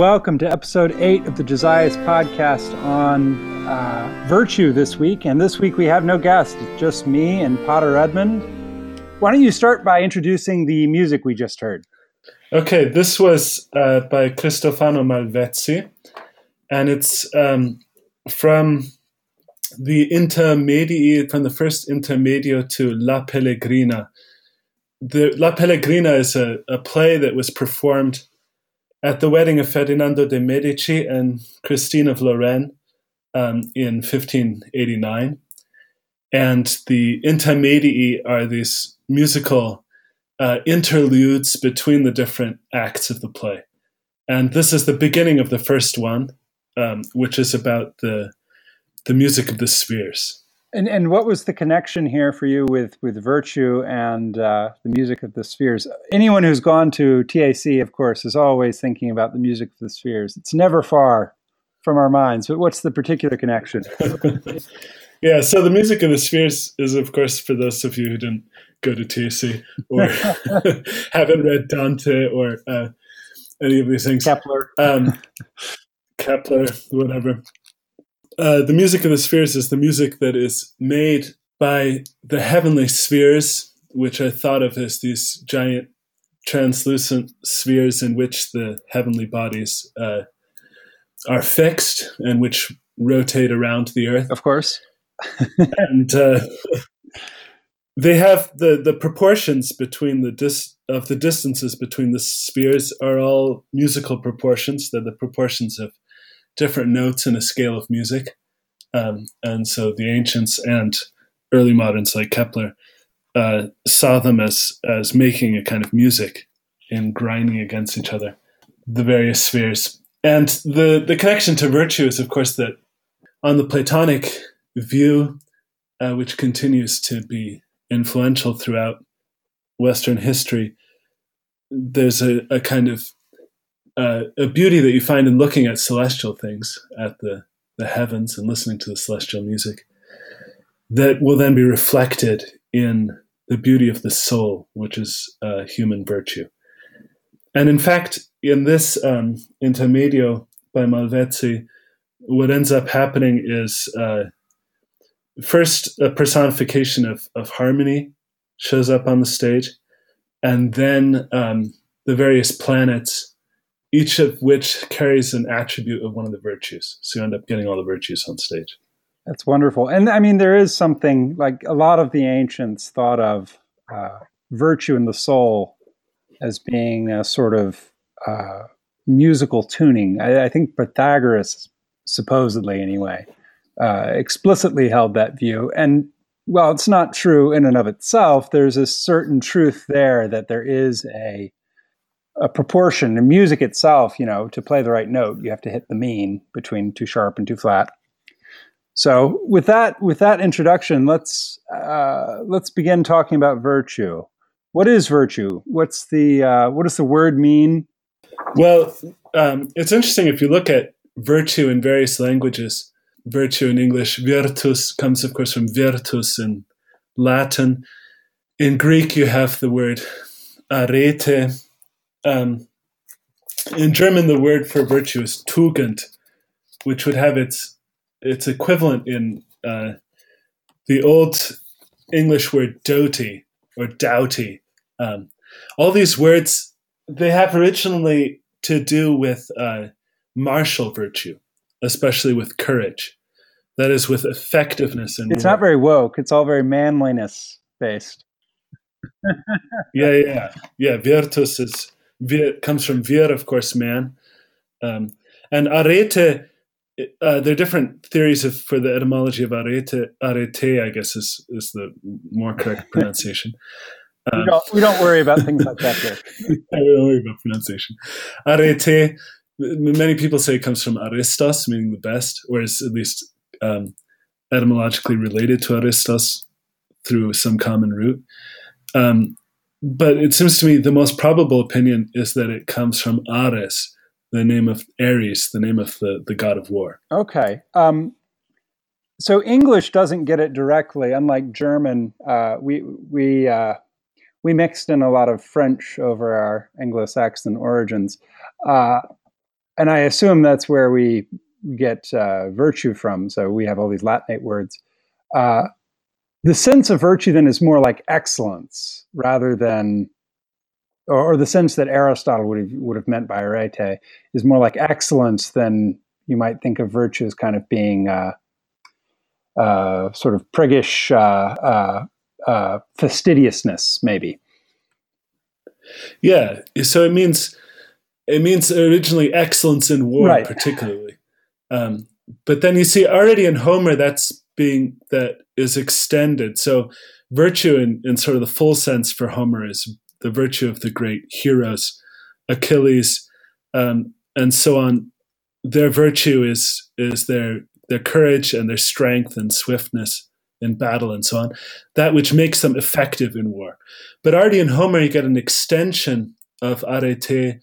Welcome to episode eight of the Josias podcast on uh, virtue this week. And this week we have no guest, it's just me and Pater Edmund. Why don't you start by introducing the music we just heard? Okay, this was uh, by Cristofano Malvezzi, and it's um, from the intermedii, from the first intermedio to La Pellegrina. The La Pellegrina is a, a play that was performed at the wedding of Ferdinando de' Medici and Christine of Lorraine um, in 1589. And the intermedii are these musical uh, interludes between the different acts of the play. And this is the beginning of the first one, um, which is about the the music of the spheres. And and what was the connection here for you with with virtue and uh, the music of the spheres? Anyone who's gone to TAC, of course, is always thinking about the music of the spheres. It's never far from our minds. But what's the particular connection? yeah, so the music of the spheres is, of course, for those of you who didn't go to TAC or haven't read Dante or uh, any of these things. Kepler. Um, Kepler, whatever. Uh, the music of the spheres is the music that is made by the heavenly spheres, which are thought of as these giant translucent spheres in which the heavenly bodies uh, are fixed and which rotate around the earth. Of course. and uh, they have the, the proportions between the dis- of the distances between the spheres are all musical proportions. They're the proportions of different notes in a scale of music. Um, and so the ancients and early moderns like Kepler uh, saw them as, as making a kind of music and grinding against each other, the various spheres. And the, the connection to virtue is, of course, that on the Platonic view, uh, which continues to be influential throughout Western history, there's a, a kind of uh, a beauty that you find in looking at celestial things, at the, the heavens, and listening to the celestial music, that will then be reflected in the beauty of the soul, which is uh, human virtue. And in fact, in this um, intermedio by Malvezzi, what ends up happening is uh, first a personification of, of harmony shows up on the stage, and then um, the various planets each of which carries an attribute of one of the virtues. So you end up getting all the virtues on stage. That's wonderful. And I mean, there is something like a lot of the ancients thought of uh, virtue in the soul as being a sort of uh, musical tuning. I, I, think Pythagoras, supposedly anyway, uh, explicitly held that view. And well, it's not true in and of itself. There's a certain truth there that there is a a proportion in music itself you know to play the right note you have to hit the mean between too sharp and too flat. So with that with that introduction let's uh, let's begin talking about virtue. What is virtue? What's the uh, what does the word mean? Well um, it's interesting if you look at virtue in various languages. Virtue in english virtus comes of course from virtus in latin. In greek you have the word arete um, in German, the word for virtue is Tugend, which would have its its equivalent in uh, the old English word "doughty" or doughty. Um, all these words they have originally to do with uh, martial virtue, especially with courage. That is, with effectiveness and. It's war. not very woke. It's all very manliness based. yeah, yeah, yeah. Virtus is vir comes from vir, of course, man. Um, and arete, uh, there are different theories of, for the etymology of arete. Arete, I guess, is, is the more correct pronunciation. Um, we, don't, we, don't, worry about things like that here. I don't worry about pronunciation. Arete, many people say it comes from aristos, meaning the best, or is at least um, etymologically related to aristos through some common root. Um, but it seems to me the most probable opinion is that it comes from Ares, the name of Ares, the name of the, the god of war. Okay. Um, so English doesn't get it directly, unlike German. Uh, we we uh, we mixed in a lot of French over our Anglo-Saxon origins. Uh, and I assume that's where we get uh, virtue from. So we have all these Latinate words. Uh, the sense of virtue then is more like excellence rather than, or, or, the sense that Aristotle would have, would have meant by arete is more like excellence than you might think of virtue as kind of being uh, uh sort of priggish uh, uh, fastidiousness, maybe. Yeah, so it means it means originally excellence in war, right. particularly. Um, but then you see already in Homer that's being that is extended. So virtue in, in sort of the full sense for Homer is the virtue of the great heroes, Achilles, um, and so on. Their virtue is is their their courage and their strength and swiftness in battle and so on, that which makes them effective in war. But already in Homer, you get an extension of arete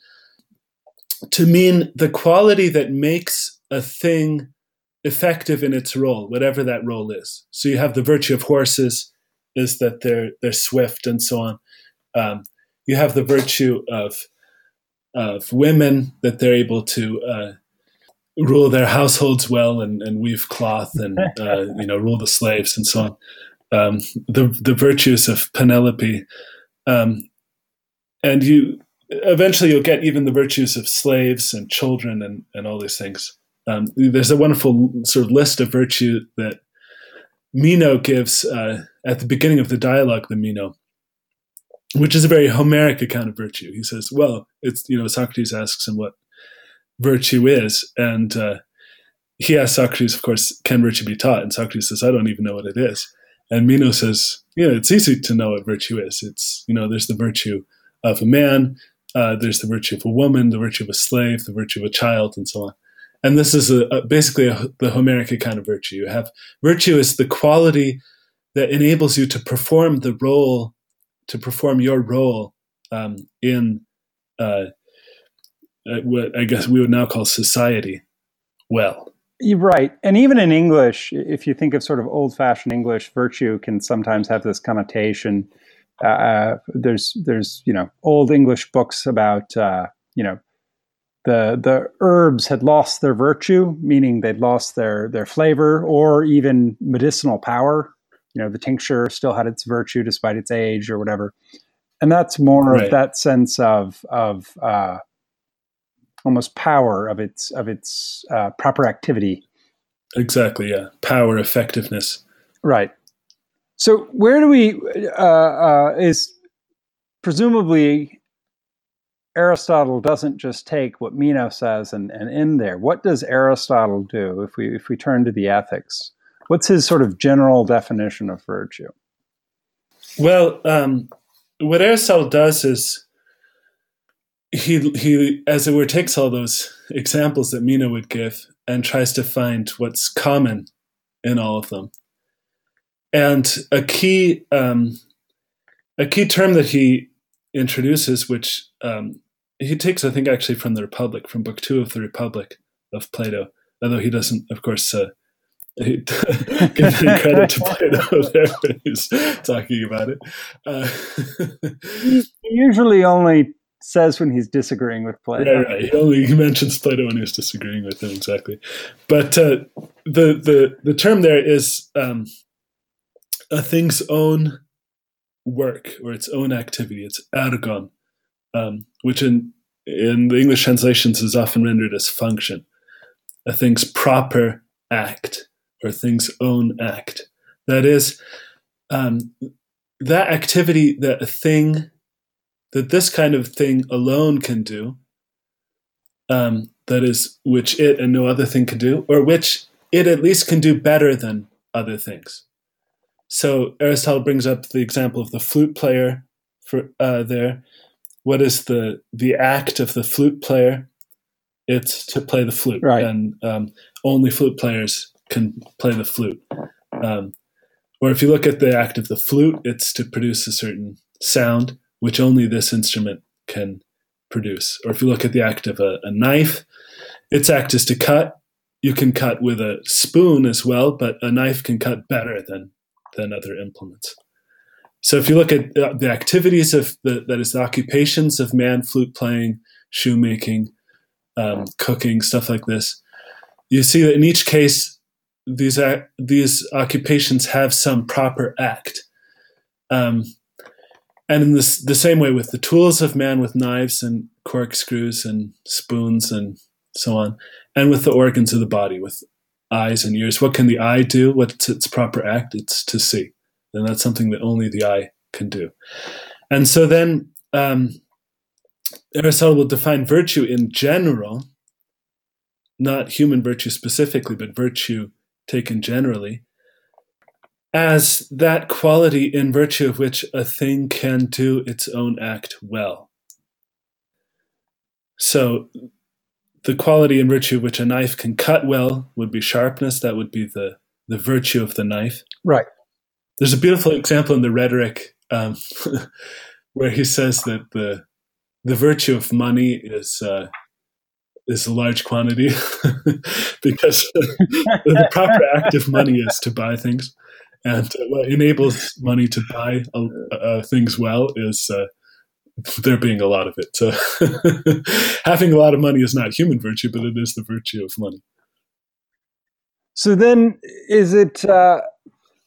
to mean the quality that makes a thing effective in its role, whatever that role is. So you have the virtue of horses is that they're they're swift and so on. Um, you have the virtue of of women that they're able to uh, rule their households well and, and weave cloth and uh, you know rule the slaves and so on. Um, the the virtues of Penelope, um, and you eventually you'll get even the virtues of slaves and children and, and all these things. Um, there's a wonderful sort of list of virtue that Meno gives uh, at the beginning of the dialogue, the Meno, which is a very Homeric account of virtue. He says, "Well, it's you know Socrates asks him what virtue is, and uh, he asks Socrates, of course, can virtue be taught? And Socrates says, I don't even know what it is. And Meno says, you know, it's easy to know what virtue is. It's you know, there's the virtue of a man, uh, there's the virtue of a woman, the virtue of a slave, the virtue of a child, and so on. And this is a, a, basically a, the Homeric kind of virtue. You have virtue is the quality that enables you to perform the role, to perform your role um, in uh, uh, what I guess we would now call society well. You're right. And even in English, if you think of sort of old fashioned English, virtue can sometimes have this connotation uh, uh, there's there's you know old English books about uh, you know the the herbs had lost their virtue, meaning they'd lost their their flavor or even medicinal power. You know, the tincture still had its virtue despite its age or whatever, and that's more right. of that sense of of uh, almost power of its of its uh, proper activity. Exactly. Yeah, power, effectiveness. Right. So where do we uh, uh, is presumably Aristotle doesn't just take what Meno says and, and in there. What does Aristotle do if we if we turn to the ethics? What's his sort of general definition of virtue? Well, um, what Aristotle does is he he as it were takes all those examples that Meno would give and tries to find what's common in all of them. And a key um, a key term that he introduces, which um, he takes, I think, actually from the Republic, from Book Two of the Republic of Plato, although he doesn't, of course, uh, give any credit to Plato there when he's talking about it. Uh, he usually only says when he's disagreeing with Plato. Right, right. He only mentions Plato when he's disagreeing with him, exactly. But uh, the the the term there is um, a thing's own work or its own activity, its ergon, um, which in in the English translations is often rendered as function, a thing's proper act or thing's own act. That is, um, that activity that a thing, that this kind of thing alone can do, um, that is, which it and no other thing can do, or which it at least can do better than other things. So Aristotle brings up the example of the flute player for uh, there. What is the the act of the flute player? It's to play the flute, right. and um, only flute players can play the flute. Um, or if you look at the act of the flute, it's to produce a certain sound which only this instrument can produce. Or if you look at the act of a, a knife, its act is to cut. You can cut with a spoon as well, but a knife can cut better than than other implements. So if you look at the activities of the, that is the occupations of man, flute playing, shoemaking, um, cooking, stuff like this. You see that in each case, these these occupations have some proper act. Um, and in this, the same way with the tools of man with knives and corkscrews and spoons and so on, and with the organs of the body with eyes and ears. What can the eye do? What's its proper act? It's to see. And that's something that only the eye can do. And so then um, Aristotle will define virtue in general, not human virtue specifically, but virtue taken generally, as that quality in virtue of which a thing can do its own act well. So the quality in virtue of which a knife can cut well would be sharpness. That would be the, the virtue of the knife. Right. There's a beautiful example in the rhetoric um, where he says that the the virtue of money is uh, is a large quantity because the proper act of money is to buy things, and what enables money to buy uh, uh, things well is uh, there being a lot of it. So having a lot of money is not human virtue, but it is the virtue of money. So then, is it uh,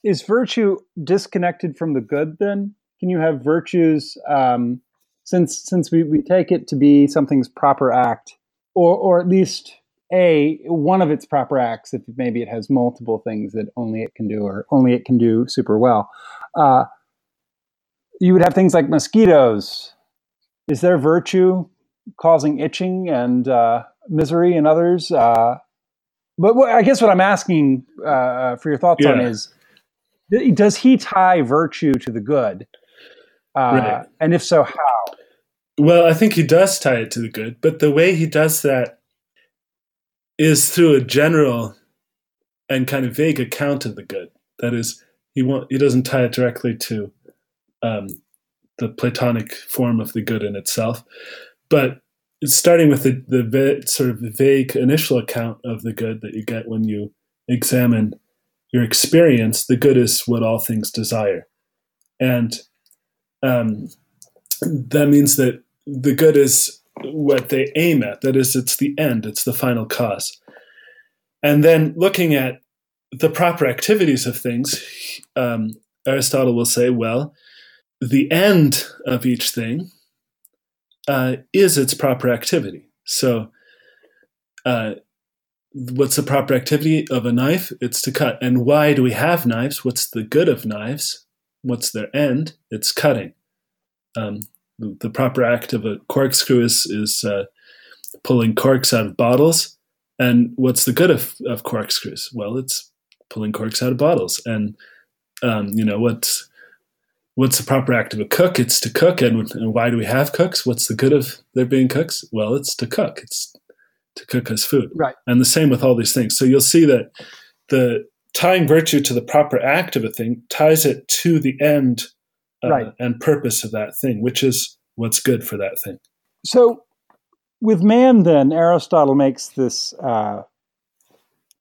is virtue disconnected from the good? Then can you have virtues um, since since we, we take it to be something's proper act, or or at least a one of its proper acts if maybe it has multiple things that only it can do or only it can do super well. Uh, you would have things like mosquitoes is there virtue causing itching and uh, misery in others? Uh, but what, I guess what I'm asking uh, for your thoughts yeah. on is does he tie virtue to the good? Uh, right. And if so, how? Well, I think he does tie it to the good, but the way he does that is through a general and kind of vague account of the good. That is, he want, he doesn't tie it directly to um, the Platonic form of the good in itself. But starting with the, the sort of vague initial account of the good that you get when you examine your experience, the good is what all things desire. And um, that means that the good is what they aim at. That is, it's the end, it's the final cause. And then looking at the proper activities of things, um, Aristotle will say, well, the end of each thing uh, is its proper activity. So, uh, what's the proper activity of a knife? It's to cut. And why do we have knives? What's the good of knives? What's their end? It's cutting. Um, the, proper act of a corkscrew is, is uh, pulling corks out of bottles. And what's the good of, of corkscrews? Well, it's pulling corks out of bottles. And um, you know what's what's the proper act of a cook? It's to cook. And, and, why do we have cooks? What's the good of there being cooks? Well, it's to cook. It's to cook us food. Right. And the same with all these things. So you'll see that the tying virtue to the proper act of a thing ties it to the end uh, right. and purpose of that thing, which is what's good for that thing. So with man, then Aristotle makes this, uh,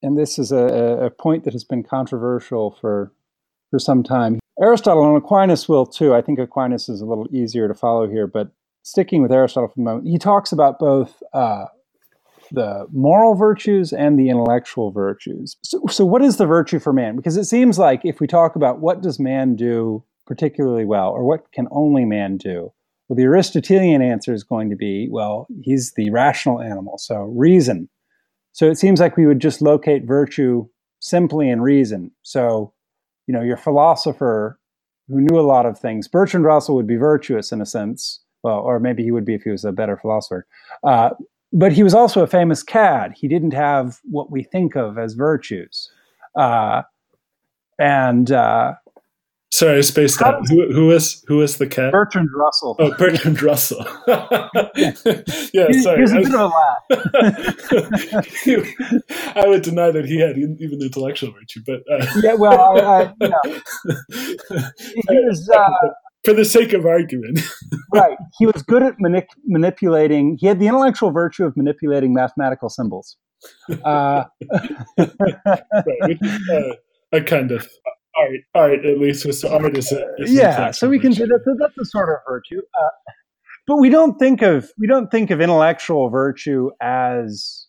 and this is a, a point that has been controversial for for some time. Aristotle and Aquinas will too. I think Aquinas is a little easier to follow here, but sticking with Aristotle for a moment, he talks about both uh, the moral virtues and the intellectual virtues. So, so, what is the virtue for man? Because it seems like if we talk about what does man do particularly well, or what can only man do, well, the Aristotelian answer is going to be, well, he's the rational animal, so reason. So it seems like we would just locate virtue simply in reason. So you know, your philosopher who knew a lot of things. Bertrand Russell would be virtuous in a sense, well, or maybe he would be if he was a better philosopher. Uh, but he was also a famous cad. He didn't have what we think of as virtues. Uh, and uh, Sorry, I spaced out. Who, who is who is the cat? Bertrand Russell. Oh, Bertrand Russell. yeah, he, sorry. Here's a bit of a laugh. I would deny that he had even intellectual virtue, but uh, yeah, well, I, I, you know, he was. Uh, for the sake of argument, right? He was good at manip- manipulating. He had the intellectual virtue of manipulating mathematical symbols. Uh, right, which, uh, a kind of art, art at least with art is, a, is yeah. So we can do that. That's a sort of virtue. Uh, but we don't think of we don't think of intellectual virtue as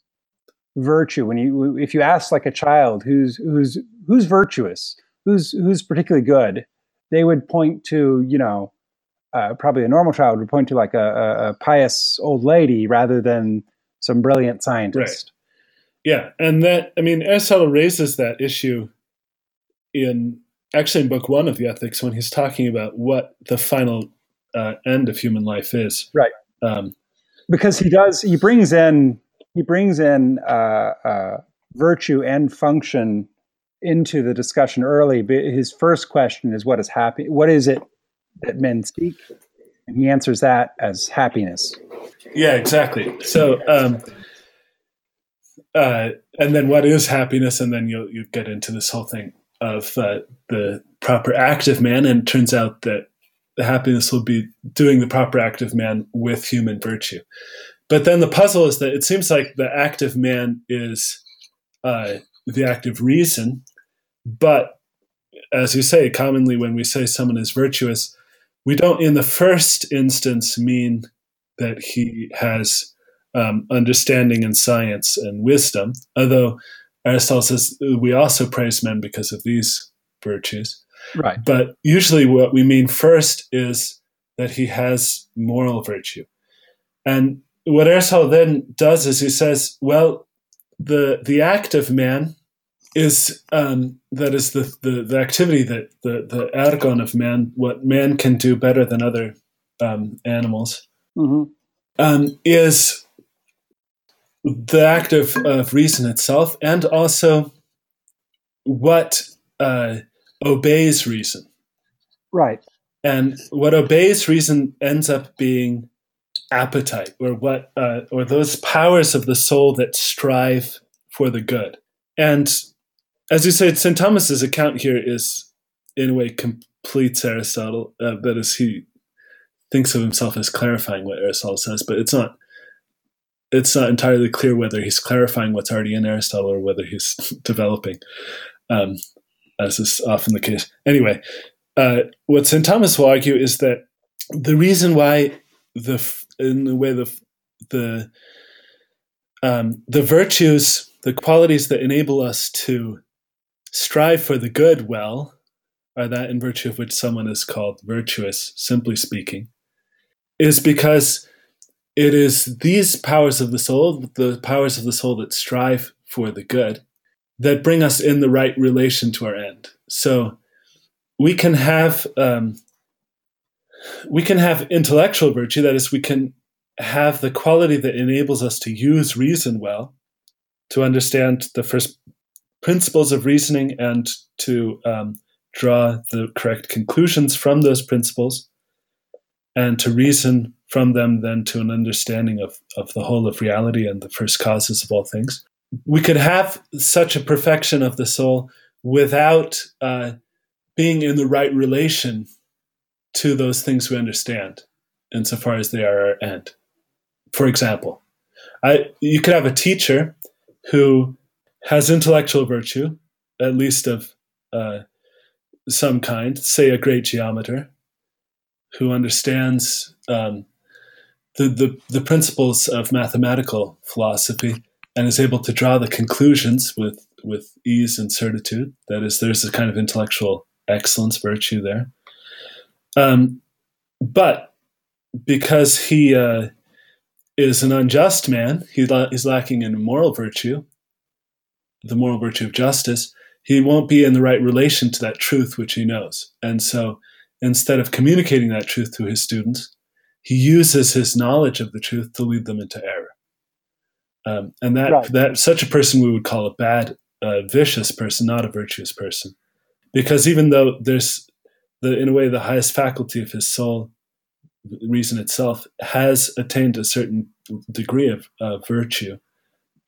virtue when you if you ask like a child who's who's who's virtuous who's who's particularly good they would point to you know uh, probably a normal child would point to like a, a, a, pious old lady rather than some brilliant scientist. Right. yeah and that i mean aristotle raises that issue in actually in book one of the ethics when he's talking about what the final uh, end of human life is. Right. Um, because he does he brings in he brings in uh, uh, virtue and function into the discussion early. But his first question is, "What is happy? What is it that men seek?" And he answers that as happiness. Yeah, exactly. So, um, uh, and then what is happiness? And then you you get into this whole thing of uh, the proper active man, and it turns out that the happiness will be doing the proper active man with human virtue. But then the puzzle is that it seems like the active man is uh, the active reason. But as you say, commonly when we say someone is virtuous, we don't in the first instance mean that he has um, understanding and science and wisdom, although Aristotle says we also praise men because of these virtues. Right. But usually what we mean first is that he has moral virtue. And what Aristotle then does is he says, well, the the act of man is um, that is the, the, the activity that the the ergon of man, what man can do better than other um, animals, mm-hmm. um, is the act of, of reason itself, and also what uh, obeys reason. Right. And what obeys reason ends up being appetite or what uh, or those powers of the soul that strive for the good and as you said st thomas's account here is in a way completes aristotle uh, that is he thinks of himself as clarifying what aristotle says but it's not it's not entirely clear whether he's clarifying what's already in aristotle or whether he's developing um, as is often the case. Anyway uh, what st thomas will argue is that the reason why the in the way the the um, the virtues, the qualities that enable us to strive for the good well, are that in virtue of which someone is called virtuous, simply speaking, is because it is these powers of the soul, the powers of the soul that strive for the good, that bring us in the right relation to our end. So we can have um, we can have intellectual virtue, that is, we can have the quality that enables us to use reason well, to understand the first principles of reasoning and to um, draw the correct conclusions from those principles, and to reason from them then to an understanding of, of the whole of reality and the first causes of all things. We could have such a perfection of the soul without uh, being in the right relation to those things we understand insofar as they are our end. For example, I, you could have a teacher who has intellectual virtue, at least of uh, some kind, say a great geometer, who understands um, the, the, the principles of mathematical philosophy and is able to draw the conclusions with, with ease and certitude. That is, there's a kind of intellectual excellence virtue there. Um, but because he uh, is an unjust man, he he's lacking in moral virtue, the moral virtue of justice, he won't be in the right relation to that truth which he knows. And so instead of communicating that truth to his students, he uses his knowledge of the truth to lead them into error. Um, and that, right. that such a person we would call a bad, uh, vicious person, not a virtuous person. Because even though there's the in a way the highest faculty of his soul, reason itself, has attained a certain degree of uh, virtue.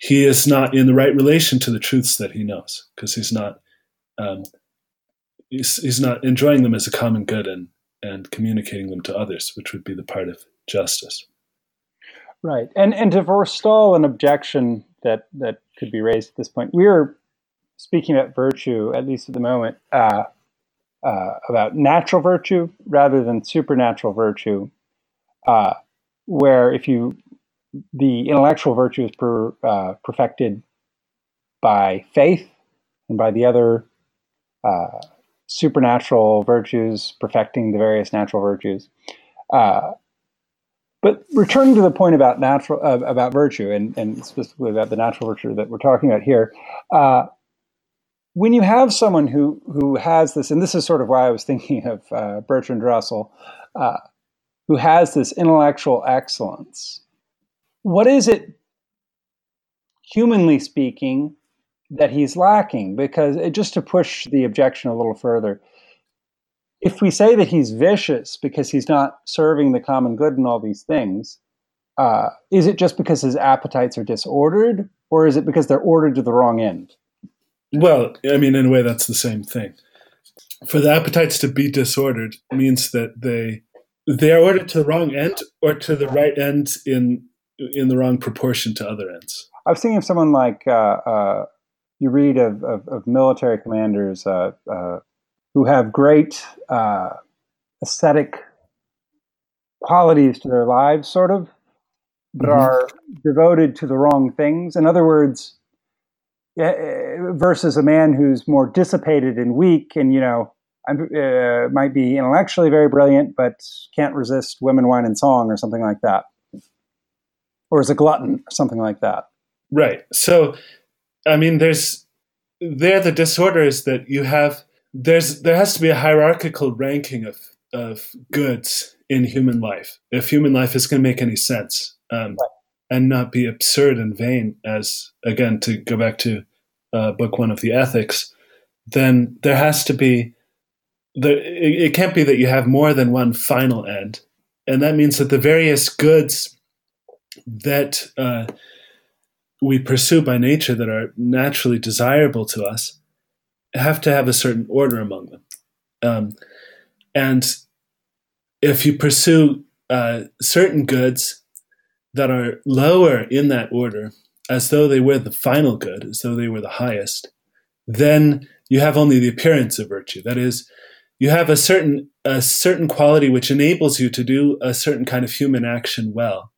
He is not in the right relation to the truths that he knows because he's not um, he's, he's not enjoying them as a common good and and communicating them to others, which would be the part of justice. Right, and and to forestall an objection that that could be raised at this point, we are speaking about virtue, at least at the moment, uh, uh, about natural virtue rather than supernatural virtue. Uh, where if you the intellectual virtue is per, uh, perfected by faith and by the other uh, supernatural virtues perfecting the various natural virtues. Uh, but returning to the point about natural uh, about virtue and, and specifically about the natural virtue that we're talking about here, uh, when you have someone who who has this, and this is sort of why I was thinking of uh, Bertrand Russell, who has this intellectual excellence, what is it, humanly speaking, that he's lacking? Because just to push the objection a little further, if we say that he's vicious because he's not serving the common good and all these things, uh, is it just because his appetites are disordered, or is it because they're ordered to the wrong end? Well, I mean, in a way, that's the same thing. For the appetites to be disordered means that they they are ordered to the wrong end or to the right end in in the wrong proportion to other ends. I was thinking of someone like uh, uh, you read of, of, of military commanders uh, uh who have great uh, aesthetic qualities to their lives, sort of, but mm-hmm. are devoted to the wrong things. In other words, versus a man who's more dissipated and weak and, you know, uh, might be intellectually very brilliant, but can't resist women, wine, and song or something like that. Or is a glutton or something like that. Right. So, I mean, there's, there the disorder is that you have there's there has to be a hierarchical ranking of of goods in human life if human life is going to make any sense um, and not be absurd and vain as again to go back to uh, book one of the ethics then there has to be the it, it can't be that you have more than one final end and that means that the various goods that uh, we pursue by nature that are naturally desirable to us have to have a certain order among them. Um, and if you pursue uh, certain goods that are lower in that order, as though they were the final good, as though they were the highest, then you have only the appearance of virtue. That is, you have a certain a certain quality which enables you to do a certain kind of human action well.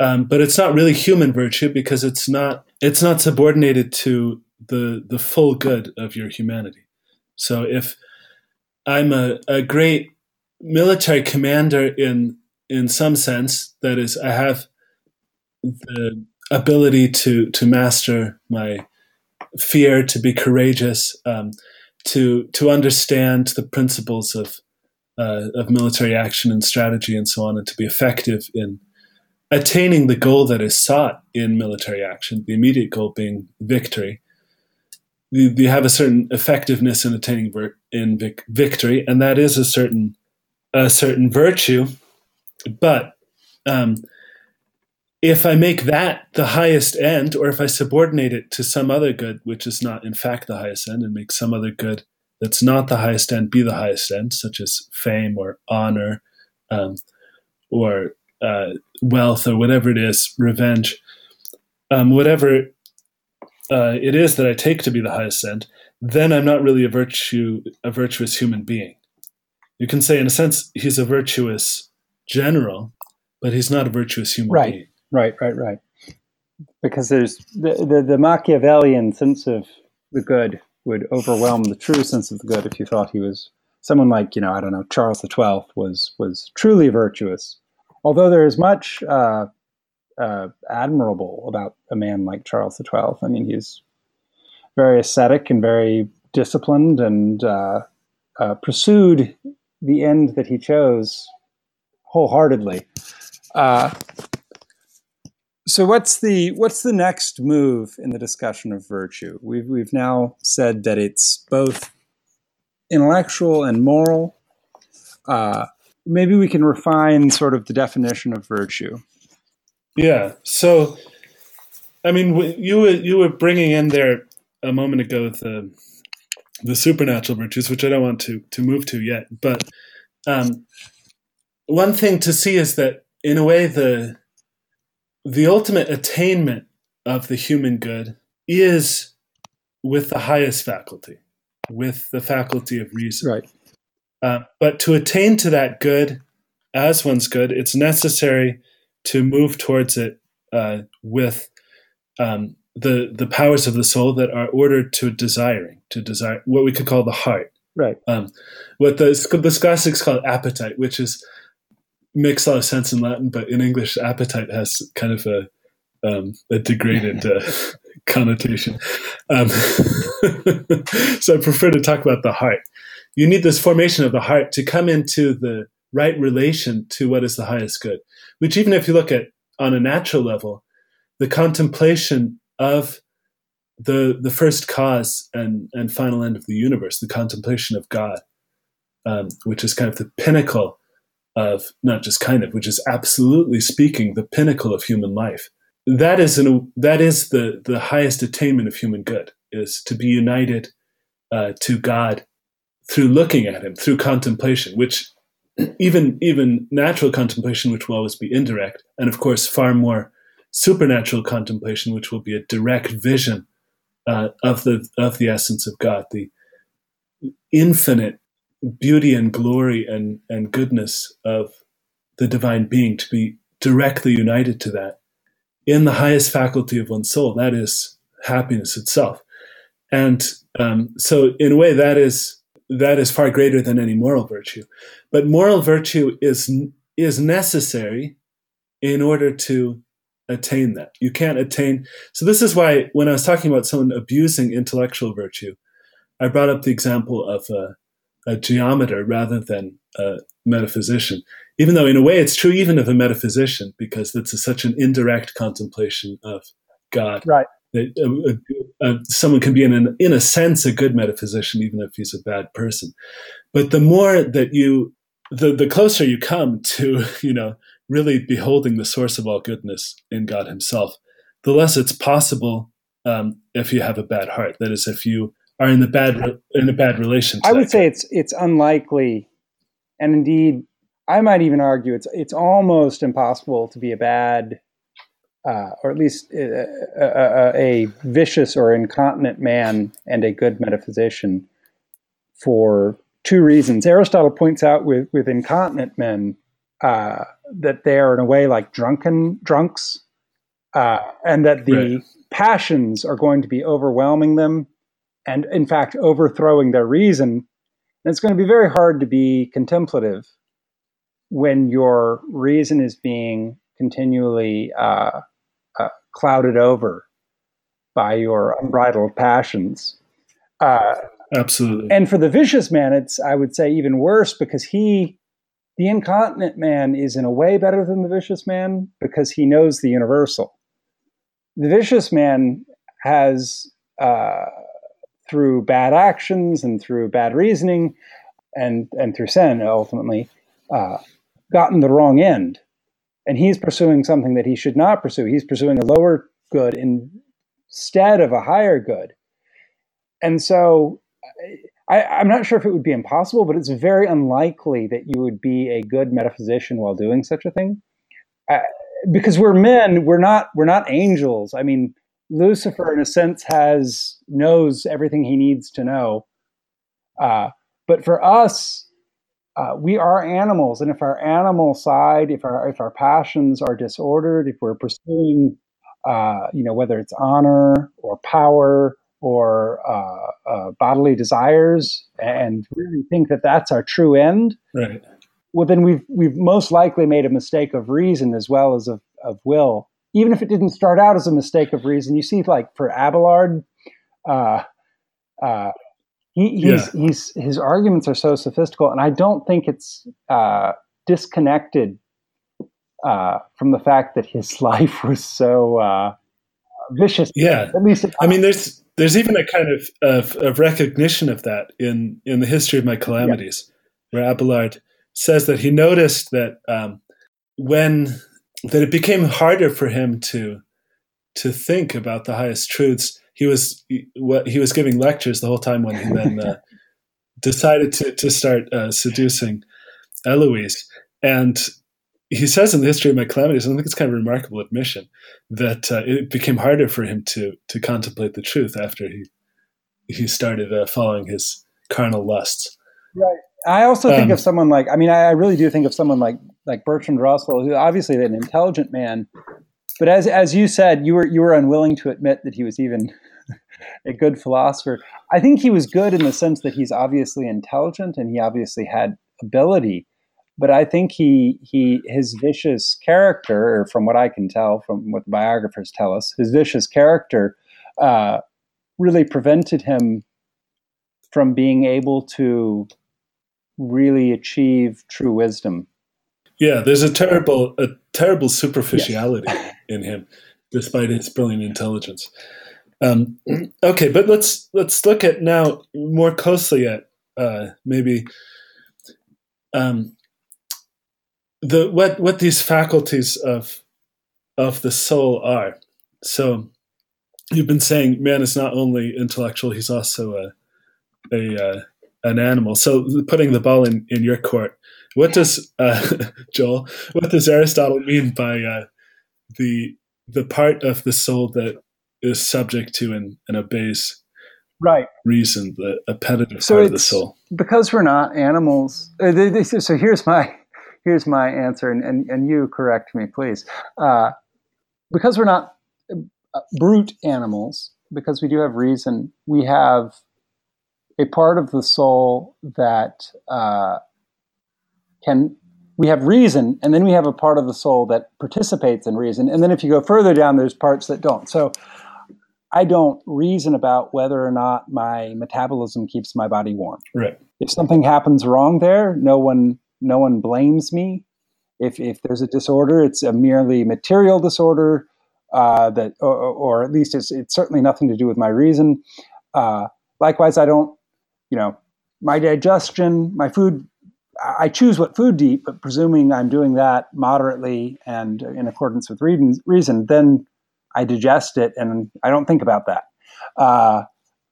Um, but it's not really human virtue because it's not it's not subordinated to the the full good of your humanity. So if I'm a, a great military commander in in some sense, that is, I have the ability to to master my fear, to be courageous, um, to to understand the principles of uh, of military action and strategy and so on, and to be effective in attaining the goal that is sought in military action, the immediate goal being victory you, have a certain effectiveness in attaining vir- in vic- victory, and that is a certain a certain virtue. But um, if I make that the highest end, or if I subordinate it to some other good, which is not in fact the highest end, and make some other good that's not the highest end be the highest end, such as fame or honor, um, or uh, wealth, or whatever it is, revenge, um, whatever uh, it is that I take to be the highest end, then I'm not really a virtue a virtuous human being. You can say, in a sense, he's a virtuous general, but he's not a virtuous human right, being. Right, right, right. right. Because there's the, the, the Machiavellian sense of the good would overwhelm the true sense of the good if you thought he was someone like you know I don't know Charles the Twelfth was was truly virtuous. Although there is much uh, uh, admirable about a man like Charles XII. I mean, he's very ascetic and very disciplined and uh, uh, pursued the end that he chose wholeheartedly. Uh, so what's the what's the next move in the discussion of virtue? We've we've now said that it's both intellectual and moral. Uh, maybe we can refine sort of the definition of virtue. Yeah. So, I mean, you were you were bringing in there a moment ago the the supernatural virtues, which I don't want to to move to yet. But um, one thing to see is that, in a way, the the ultimate attainment of the human good is with the highest faculty, with the faculty of reason. Right. Uh, but to attain to that good as one's good. It's necessary to move towards it uh, with um, the the powers of the soul that are ordered to desiring, to desire what we could call the heart. Right. Um, what the the scholastics call appetite, which is makes a lot of sense in Latin, but in English, appetite has kind of a um, a degraded uh, connotation. Um, so I prefer to talk about the heart. You need this formation of the heart to come into the right relation to what is the highest good, which even if you look at on a natural level, the contemplation of the the first cause and and final end of the universe, the contemplation of God, um, which is kind of the pinnacle of not just kind of, which is absolutely speaking the pinnacle of human life. That is an that is the the highest attainment of human good is to be united uh, to God through looking at Him, through contemplation, which even even natural contemplation, which will always be indirect, and of course far more supernatural contemplation, which will be a direct vision uh, of the of the essence of God, the infinite beauty and glory and and goodness of the divine being, to be directly united to that in the highest faculty of one's soul. That is happiness itself, and um, so in a way that is that is far greater than any moral virtue. But moral virtue is is necessary in order to attain that. You can't attain. So this is why when I was talking about someone abusing intellectual virtue, I brought up the example of a, a geometer rather than a metaphysician. Even though in a way it's true even of a metaphysician because it's a, such an indirect contemplation of God. Right. That, uh, uh, uh, someone can be in an, in a sense a good metaphysician even if he's a bad person. But the more that you the the closer you come to you know really beholding the source of all goodness in God Himself, the less it's possible um, if you have a bad heart. That is, if you are in the bad in a bad relation. I would say it's it's unlikely, and indeed, I might even argue it's it's almost impossible to be a bad, uh, or at least a, a, a, vicious or incontinent man and a good metaphysician, for two reasons. Aristotle points out with with incontinent men uh, that they are in a way like drunken drunks, uh, and that the right. passions are going to be overwhelming them, and in fact overthrowing their reason. And it's going to be very hard to be contemplative when your reason is being continually uh, uh clouded over by your unbridled passions. Uh, Absolutely. And for the vicious man, it's I would say even worse because he the incontinent man is in a way better than the vicious man because he knows the universal. The vicious man has, uh, through bad actions and through bad reasoning and, and through sin, ultimately, uh, gotten the wrong end. And he's pursuing something that he should not pursue. He's pursuing a lower good instead of a higher good. And so I, am not sure if it would be impossible, but it's very unlikely that you would be a good metaphysician while doing such a thing, uh, because we're men. We're not. We're not angels. I mean, Lucifer, in a sense, has knows everything he needs to know, uh, but for us, uh, we are animals, and if our animal side, if our if our passions are disordered, if we're pursuing, uh, you know, whether it's honor or power or uh, uh, bodily desires and really think that that's our true end, right. well, then we've we've most likely made a mistake of reason as well as of, of will. Even if it didn't start out as a mistake of reason, you see, like for Abelard, uh, uh, he, he's, yeah. he's, his arguments are so sophistical, and I don't think it's uh, disconnected uh, from the fact that his life was so uh, vicious. Yeah, at least I mean, there's there's even a kind of, of, of recognition of that in in the history of my calamities, yeah. where Abelard says that he noticed that um, when that it became harder for him to to think about the highest truths. He was what he was giving lectures the whole time when he then uh, decided to to start uh, seducing Eloise, and he says in the history of my calamities, and I think it's kind of a remarkable admission that uh, it became harder for him to to contemplate the truth after he he started uh, following his carnal lusts. Right. I also think Um, of someone like I mean I, I really do think of someone like like Bertrand Russell, who obviously an intelligent man, but as as you said, you were you were unwilling to admit that he was even a good philosopher. I think he was good in the sense that he's obviously intelligent and he obviously had ability, but I think he he his vicious character, or from what I can tell from what the biographers tell us, his vicious character uh, really prevented him from being able to really achieve true wisdom. Yeah, there's a terrible a terrible superficiality in him, despite his brilliant intelligence. Um, okay, but let's let's look at now more closely at uh, maybe um, the what what these faculties of of the soul are. So you've been saying man is not only intellectual; he's also a a uh, an animal. So putting the ball in, in your court, what does uh, Joel? What does Aristotle mean by uh, the the part of the soul that is subject to and, and obeys Right. reason, the appetitive So part of the soul? because we're not animals. Uh, they- they- so here's my here's my answer, and, and, and you correct me, please. Uh, because we're not uh, brute animals, because we do have reason, we have a part of the soul that uh, can. We have reason, and then we have a part of the soul that participates in reason, and then if you go further down, there's parts that don't. So. I don't reason about whether or not my metabolism keeps my body warm Right. if something happens wrong there, no one no one blames me. If if there's a disorder, it's a merely material disorder uh, that, or, or at least it's it's certainly nothing to do with my reason. Uh, likewise, I don't, you know, my digestion, my food. I choose what food to eat, but presuming I'm doing that moderately and in accordance with reason, reason then I digest it and I don't think about that. Uh,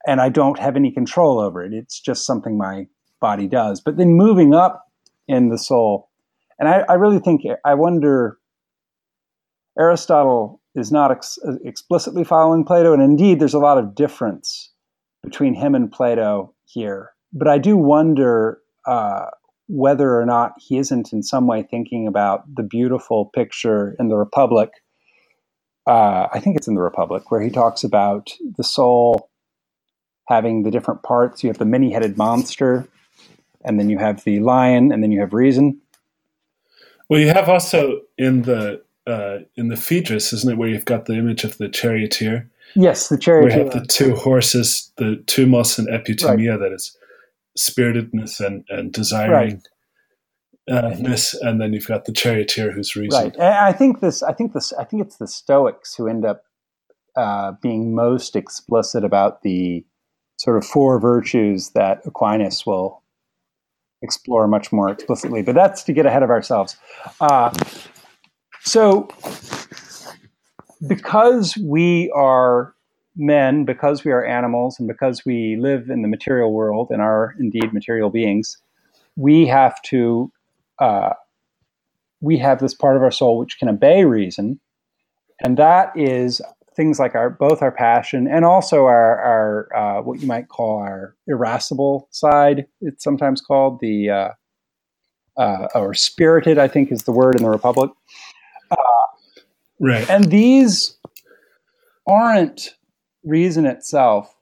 and I don't have any control over it. It's just something my body does. But then moving up in the soul, and I, I really think, I wonder, Aristotle is not ex- explicitly following Plato, and indeed, there's a lot of difference between him and Plato here. But I do wonder uh, whether or not he isn't in some way thinking about the beautiful picture in the Republic. Uh, I think it's in the Republic where he talks about the soul having the different parts. You have the many-headed monster, and then you have the lion, and then you have reason. Well, you have also in the uh, in the Phaedrus, isn't it, where you've got the image of the charioteer, Yes, the charioteer. We have the two horses, the thumos and epithumia, that is spiritedness and and desiring. Uh, ness, and then you've got the charioteer who's reason. Right. And I think this. I think this. I think it's the Stoics who end up uh, being most explicit about the sort of four virtues that Aquinas will explore much more explicitly. But that's to get ahead of ourselves. Uh, so, because we are men, because we are animals, and because we live in the material world and are indeed material beings, we have to uh, we have this part of our soul which can obey reason, and that is things like our both our passion and also our our uh, what you might call our irascible side. It's sometimes called the uh, uh, or spirited. I think is the word in the Republic. Right. And these aren't reason itself,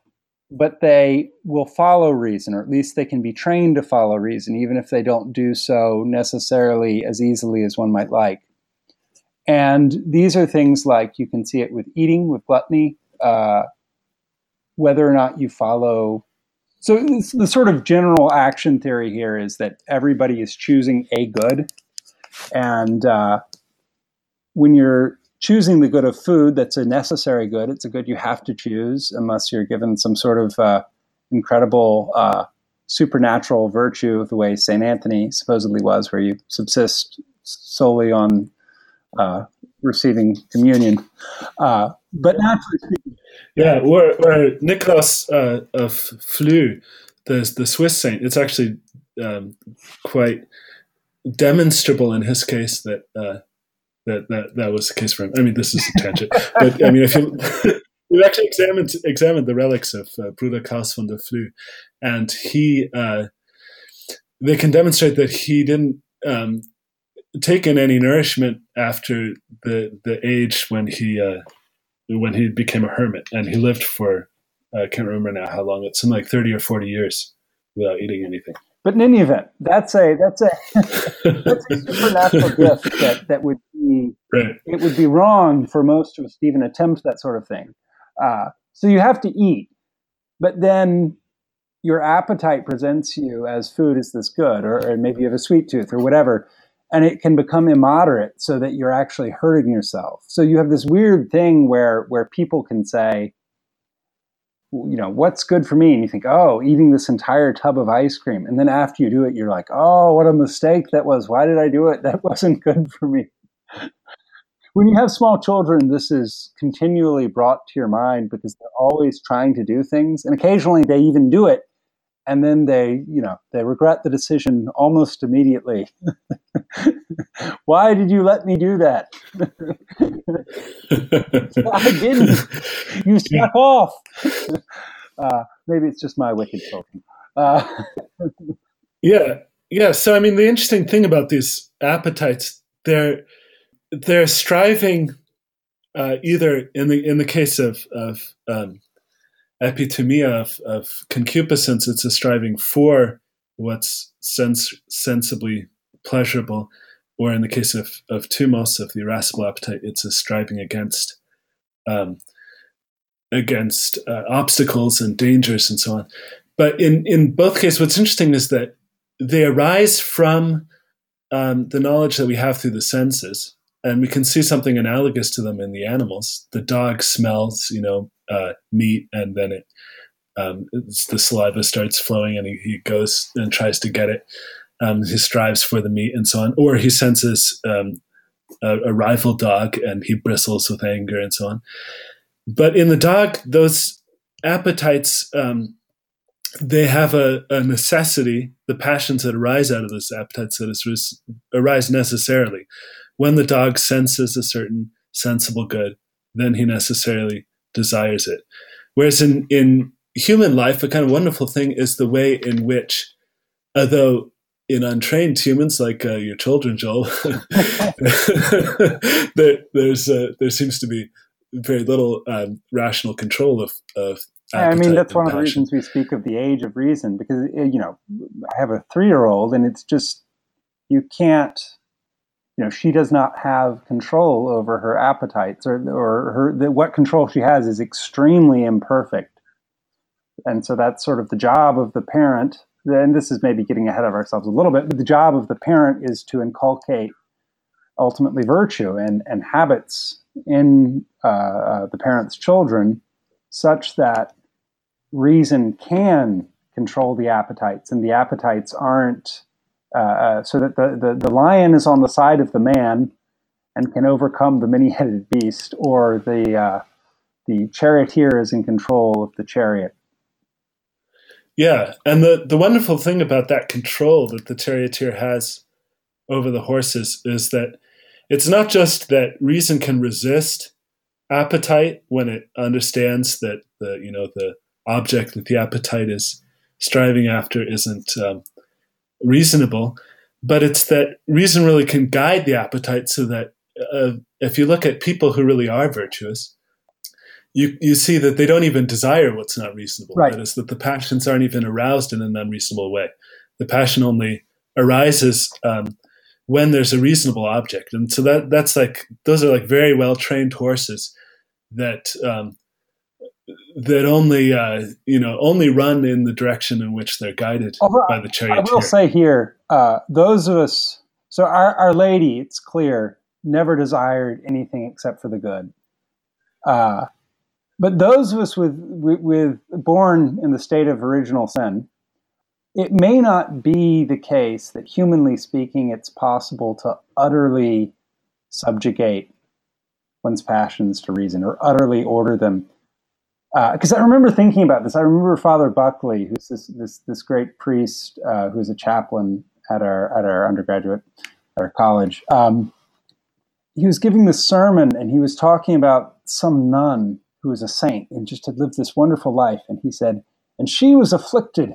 but they will follow reason, or at least they can be trained to follow reason, even if they don't do so necessarily as easily as one might like. And these are things like you can see it with eating, with gluttony, uh, whether or not you follow. So, the sort of general action theory here is that everybody is choosing a good. And uh, when you're choosing the good of food, that's a necessary good. It's a good you have to choose unless you're given some sort of uh, incredible uh, supernatural virtue, the way St. Anthony supposedly was, where you subsist solely on uh, receiving communion. Uh, but naturally speaking, Yeah, where, where Nicholas uh, of Flue, the the Swiss saint, it's actually um, quite demonstrable in his case that uh, that that that was the case for him. I mean, this is a tangent, but I mean, if you we've actually examined examined the relics of uh, Bruder Klaus von der Flue, and he uh, they can demonstrate that he didn't um, take in any nourishment after the the age when he uh, when he became a hermit, and he lived for I can't remember now how long. It's something like thirty or forty years without eating anything. But in any event, that's a that's a that's a supernatural gift that that would right. it would be wrong for most of us to even attempt that sort of thing. Uh, so you have to eat, but then your appetite presents you as food is this good, or, or maybe you have a sweet tooth or whatever, and it can become immoderate so that you're actually hurting yourself. So you have this weird thing where where people can say, you know, what's good for me? And you think, oh, eating this entire tub of ice cream. And then after you do it, you're like, oh, what a mistake that was. Why did I do it? That wasn't good for me. When you have small children, this is continually brought to your mind because they're always trying to do things. And occasionally they even do it and then they you know they regret the decision almost immediately. Why did you let me do that? I didn't. You step off. Uh, maybe it's just my wicked children. Uh, yeah yeah so i mean the interesting thing about these appetites they're they're striving uh, either in the in the case of of um, epithumia of, of concupiscence, it's a striving for what's sens- sensibly pleasurable, or in the case of, of thumos, of the irascible appetite, it's a striving against um, against uh, obstacles and dangers and so on. But in, in both cases, what's interesting is that they arise from um, the knowledge that we have through the senses, and we can see something analogous to them in the animals. The dog smells, you know, uh, meat, and then it um, the saliva starts flowing, and he, he, goes and tries to get it. Um, he strives for the meat and so on, or he senses um, a, a, rival dog and he bristles with anger and so on. But in the dog, those appetites um, they have a, a, necessity. The passions that arise out of those appetites that is, arise necessarily. When the dog senses a certain sensible good, then he necessarily desires it. Whereas in, in human life, a kind of wonderful thing is the way in which, although in untrained humans like uh, your children, Joel, there, there's uh, there seems to be very little um, rational control of, of I mean, that's one of the reasons we speak of the age of reason because, you know, I have a three year old and it's just, you can't you know she does not have control over her appetites or or her the, what control she has is extremely imperfect. And so that's sort of the job of the parent and this is maybe getting ahead of ourselves a little bit but the job of the parent is to inculcate ultimately virtue and and habits in uh, uh, the parent's children such that reason can control the appetites and the appetites aren't uh, so that the, the, the lion is on the side of the man and can overcome the many-headed beast, or the uh, the charioteer is in control of the chariot. Yeah, and the the wonderful thing about that control that the charioteer has over the horses is that it's not just that reason can resist appetite when it understands that the you know the object that the appetite is striving after isn't um, reasonable, but it's that reason really can guide the appetite so that uh, if you look at people who really are virtuous, you, you see that they don't even desire what's not reasonable. Right. That is, that the passions aren't even aroused in an unreasonable way. The passion only arises um, when there's a reasonable object. And so that that's like, those are like very well trained horses that um, that only uh, you know only run in the direction in which they're guided Although, by the chariot. I will say here, uh, those of us, so our, our Lady, it's clear, never desired anything except for the good. Uh, but those of us with, with, with born in the state of original sin, it may not be the case that humanly speaking, it's possible to utterly subjugate one's passions to reason or utterly order them because uh, I remember thinking about this. I remember Father Buckley, who's this this this great priest uh, who's a chaplain at our at our undergraduate at our college. Um, he was giving this sermon, and he was talking about some nun who was a saint and just had lived this wonderful life. And he said, and she was afflicted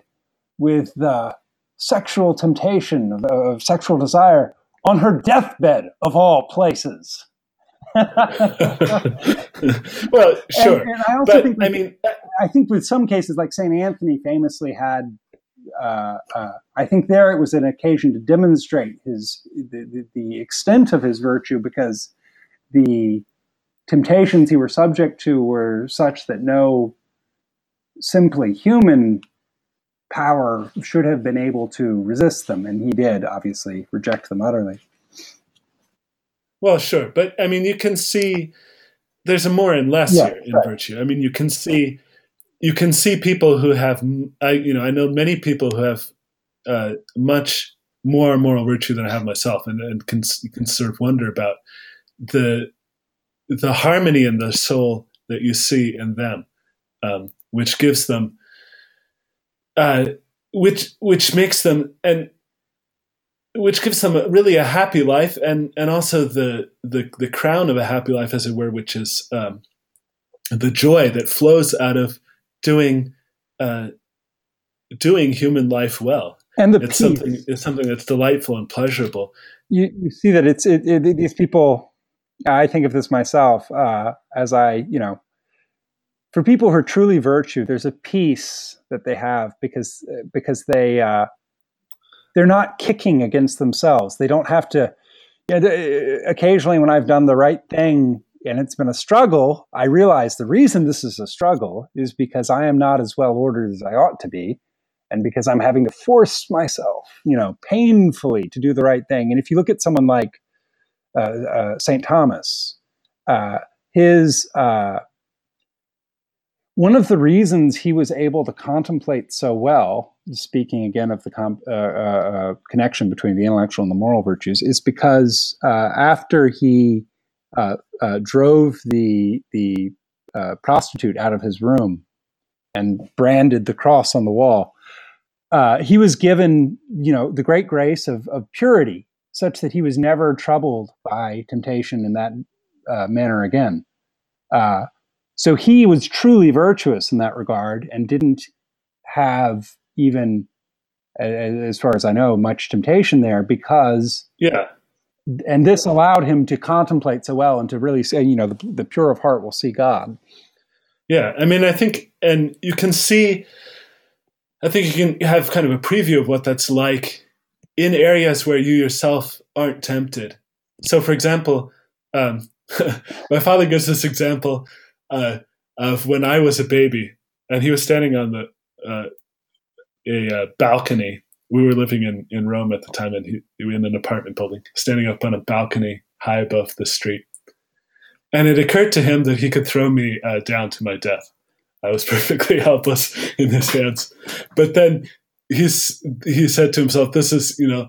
with the sexual temptation, of, of sexual desire on her deathbed of all places. well, sure. And, and I also but, think, with, I mean, I think with some cases, like Saint Anthony famously had, uh, uh, I think there it was an occasion to demonstrate his the, the, the, extent of his virtue because the temptations he were subject to were such that no simply human power should have been able to resist them, and he did obviously reject them utterly. Well, sure, but I mean, you can see there's a more and less yeah, here in right. virtue. I mean, you can see you can see people who have, I you know, I know many people who have uh, much more moral virtue than I have myself, and, and can can sort of wonder about the the harmony in the soul that you see in them, um, which gives them, uh, which which makes them and which gives them a, really a happy life and and also the the the crown of a happy life as it were which is um, the joy that flows out of doing uh, doing human life well and the it's peace. something it's something that's delightful and pleasurable you, you see that it's it, it, these people i think of this myself uh, as i you know for people who are truly virtue there's a peace that they have because because they uh, they're not kicking against themselves. They don't have to. You know, occasionally, when I've done the right thing and it's been a struggle, I realize the reason this is a struggle is because I am not as well ordered as I ought to be, and because I'm having to force myself, you know, painfully to do the right thing. And if you look at someone like uh, uh, Saint Thomas, uh, his uh, one of the reasons he was able to contemplate so well speaking again of the uh, uh, uh, connection between the intellectual and the moral virtues, is because uh, after he uh, uh, drove the the prostitute out of his room and branded the cross on the wall, he was given, you know, the great grace of, of purity, such that he was never troubled by temptation in that manner again. So he was truly virtuous in that regard and didn't have even as far as I know, much temptation there because yeah, and this allowed him to contemplate so well and to really say, you know, the, the pure of heart will see God. Yeah, I mean, I think, and you can see, I think you can have kind of a preview of what that's like in areas where you yourself aren't tempted. So, for example, um, my father gives this example uh, of when I was a baby and he was standing on the uh, a uh, balcony. We were living in, in Rome at the time, and he, we were in an apartment building, standing up on a balcony high above the street. And it occurred to him that he could throw me uh, down to my death. I was perfectly helpless in his hands. But then he's, he said to himself, "This is, you know,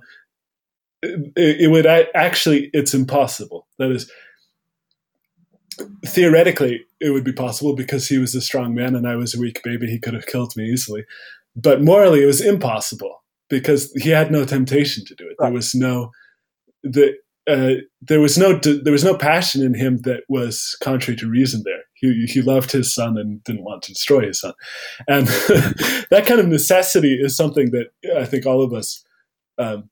it, it would actually, it's impossible. That is, theoretically, it would be possible because he was a strong man and I was a weak baby. He could have killed me easily but morally it was impossible because he had no temptation to do it. Right. There was no the uh, there was no there was no passion in him that was contrary to reason. There, he he loved his son and didn't want to destroy his son, and that kind of necessity is something that I think all of us um,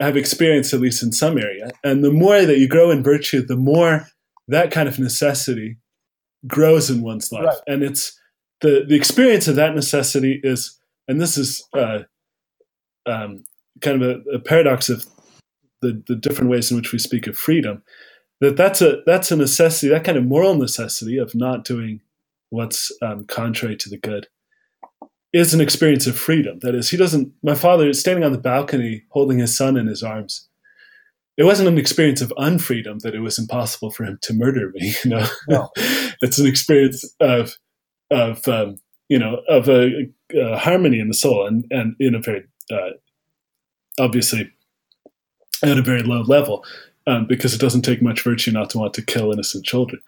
have experienced at least in some area. And the more that you grow in virtue, the more that kind of necessity grows in one's life, right. and it's the the experience of that necessity is and this is uh, um, kind of a, a, paradox of the, the different ways in which we speak of freedom. That that's a that's a necessity, that kind of moral necessity of not doing what's um, contrary to the good, is an experience of freedom. That is, he doesn't. My father is standing on the balcony holding his son in his arms. It wasn't an experience of unfreedom that it was impossible for him to murder me. You know, no. it's an experience of of um, you know of a, a, harmony in the soul and and in a very uh, obviously at a very low level um, because it doesn't take much virtue not to want to kill innocent children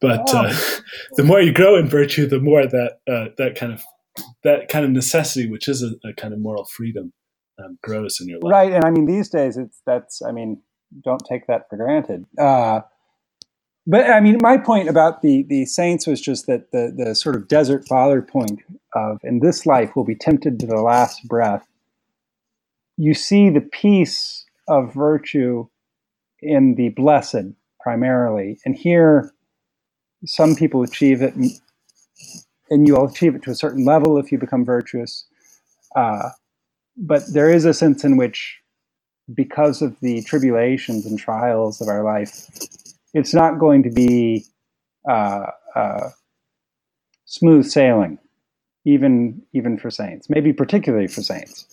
but oh. uh, the more you grow in virtue the more that uh, that kind of that kind of necessity which is a, a kind of moral freedom um, grows in your life right and i mean these days it's that's i mean don't take that for granted uh, but I mean, my point about the the saints was just that the the sort of desert father point of in this life will be tempted to the last breath. you see the peace of virtue in the blessed primarily. And here, some people achieve it, and you'll achieve it to a certain level if you become virtuous. Uh, but there is a sense in which, because of the tribulations and trials of our life, it's not going to be uh, uh, smooth sailing, even even for saints. Maybe particularly for saints.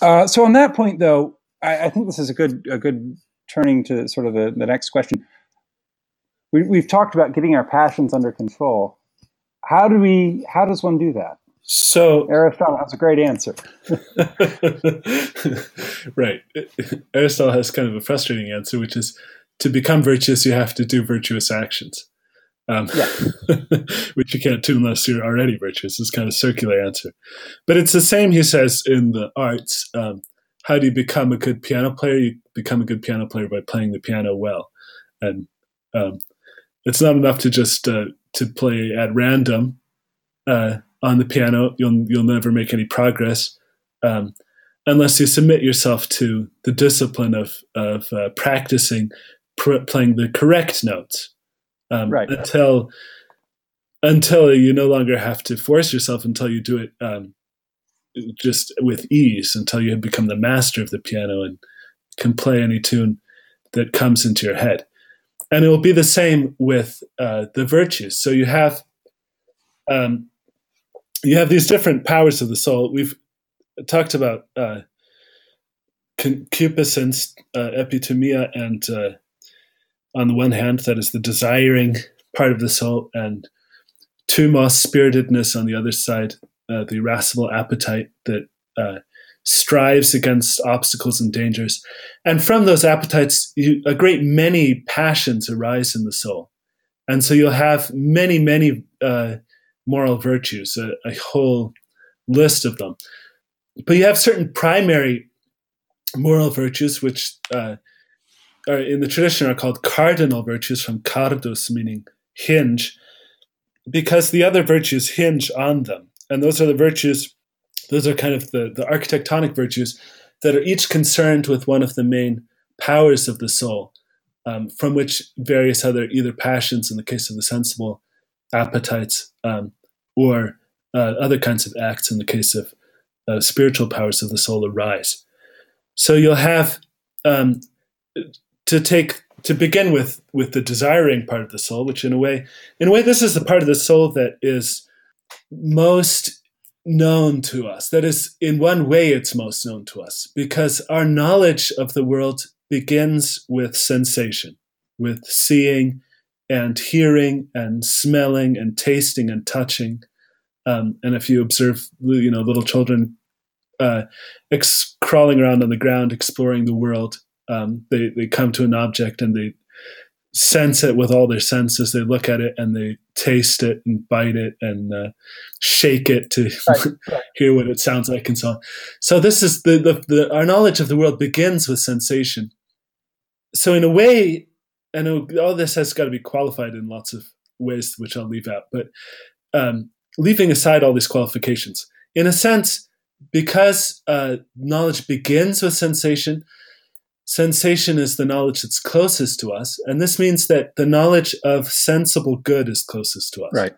Uh, so on that point, though, I, I, think this is a good a good turning to sort of the, the next question. We, we've talked about getting our passions under control. How do we? How does one do that? So Aristotle has a great answer. right. Aristotle has kind of a frustrating answer, which is to become virtuous, you have to do virtuous actions. Um, yeah. which you can't do unless you're already virtuous. It's kind of a circular answer, but it's the same. He says in the arts. Um, how do you become a good piano player? You become a good piano player by playing the piano well, and um, it's not enough to just uh, to play at random uh, on the piano. You'll you'll never make any progress um, unless you submit yourself to the discipline of of uh, practicing pr- playing the correct notes um, right. until until you no longer have to force yourself until you do it um, just with ease until you have become the master of the piano and can play any tune that comes into your head. And it will be the same with uh, the virtues. So you have um, you have these different powers of the soul. We've talked about uh, concupiscence, uh, epithumia, and uh, on the one hand, that is the desiring part of the soul, and thumos, spiritedness, on the other side, uh, the irascible appetite that uh, strives against obstacles and dangers. And from those appetites, you, a great many passions arise in the soul. And so you'll have many, many uh, moral virtues, a, a, whole list of them. But you have certain primary moral virtues, which uh, are in the tradition are called cardinal virtues from cardus, meaning hinge, because the other virtues hinge on them and those are the virtues those are kind of the, the architectonic virtues that are each concerned with one of the main powers of the soul um, from which various other either passions in the case of the sensible appetites um, or uh, other kinds of acts in the case of uh, spiritual powers of the soul arise so you'll have um, to take to begin with with the desiring part of the soul which in a way in a way this is the part of the soul that is most known to us. That is, in one way, it's most known to us because our knowledge of the world begins with sensation, with seeing and hearing and smelling and tasting and touching. Um, and if you observe, you know, little children uh, ex- crawling around on the ground, exploring the world, um, they they come to an object and they sense it with all their senses. They look at it and they taste it and bite it and uh, shake it to right, right. hear what it sounds like and so on. So this is the, the, the, our knowledge of the world begins with sensation. So in a way, and all this has got to be qualified in lots of ways, which I'll leave out. But um, leaving aside all these qualifications, in a sense, because uh, knowledge begins with sensation, Sensation is the knowledge that's closest to us, and this means that the knowledge of sensible good is closest to us. Right.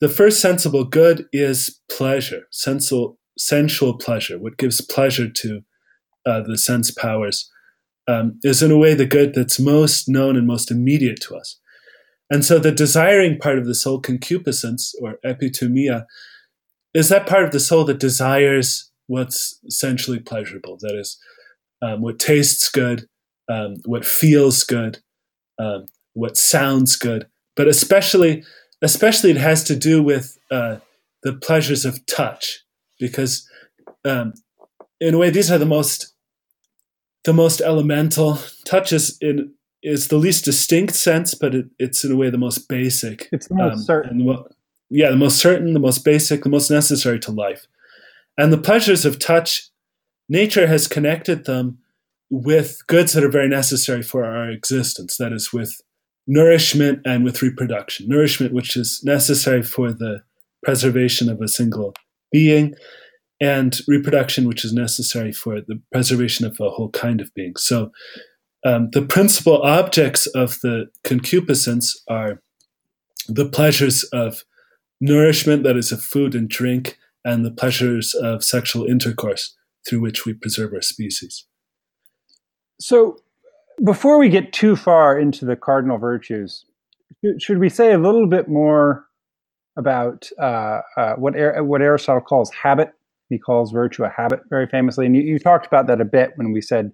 The first sensible good is pleasure, sensual, sensual pleasure, what gives pleasure to uh, the sense powers, um, is in a way the good that's most known and most immediate to us. And so the desiring part of the soul, concupiscence or epithumia, is that part of the soul that desires what's essentially pleasurable. That is, um, what tastes good, um, what feels good, um, what sounds good, but especially, especially it has to do with uh, the pleasures of touch, because um, in a way these are the most, the most elemental. Touch is in is the least distinct sense, but it, it's in a way the most basic. It's the most um, certain. The yeah, the most certain, the most basic, the most necessary to life. And the pleasures of touch nature has connected them with goods that are very necessary for our existence. That is, with nourishment and with reproduction. Nourishment, which is necessary for the preservation of a single being, and reproduction, which is necessary for the preservation of a whole kind of being. So, um, the principal objects of the concupiscence are the pleasures of nourishment, that is, of food and drink, and the pleasures of sexual intercourse through which we preserve our species. So, before we get too far into the cardinal virtues, should we say a little bit more about uh, uh, what what Aristotle calls habit? He calls virtue a habit very famously, and you, you, talked about that a bit when we said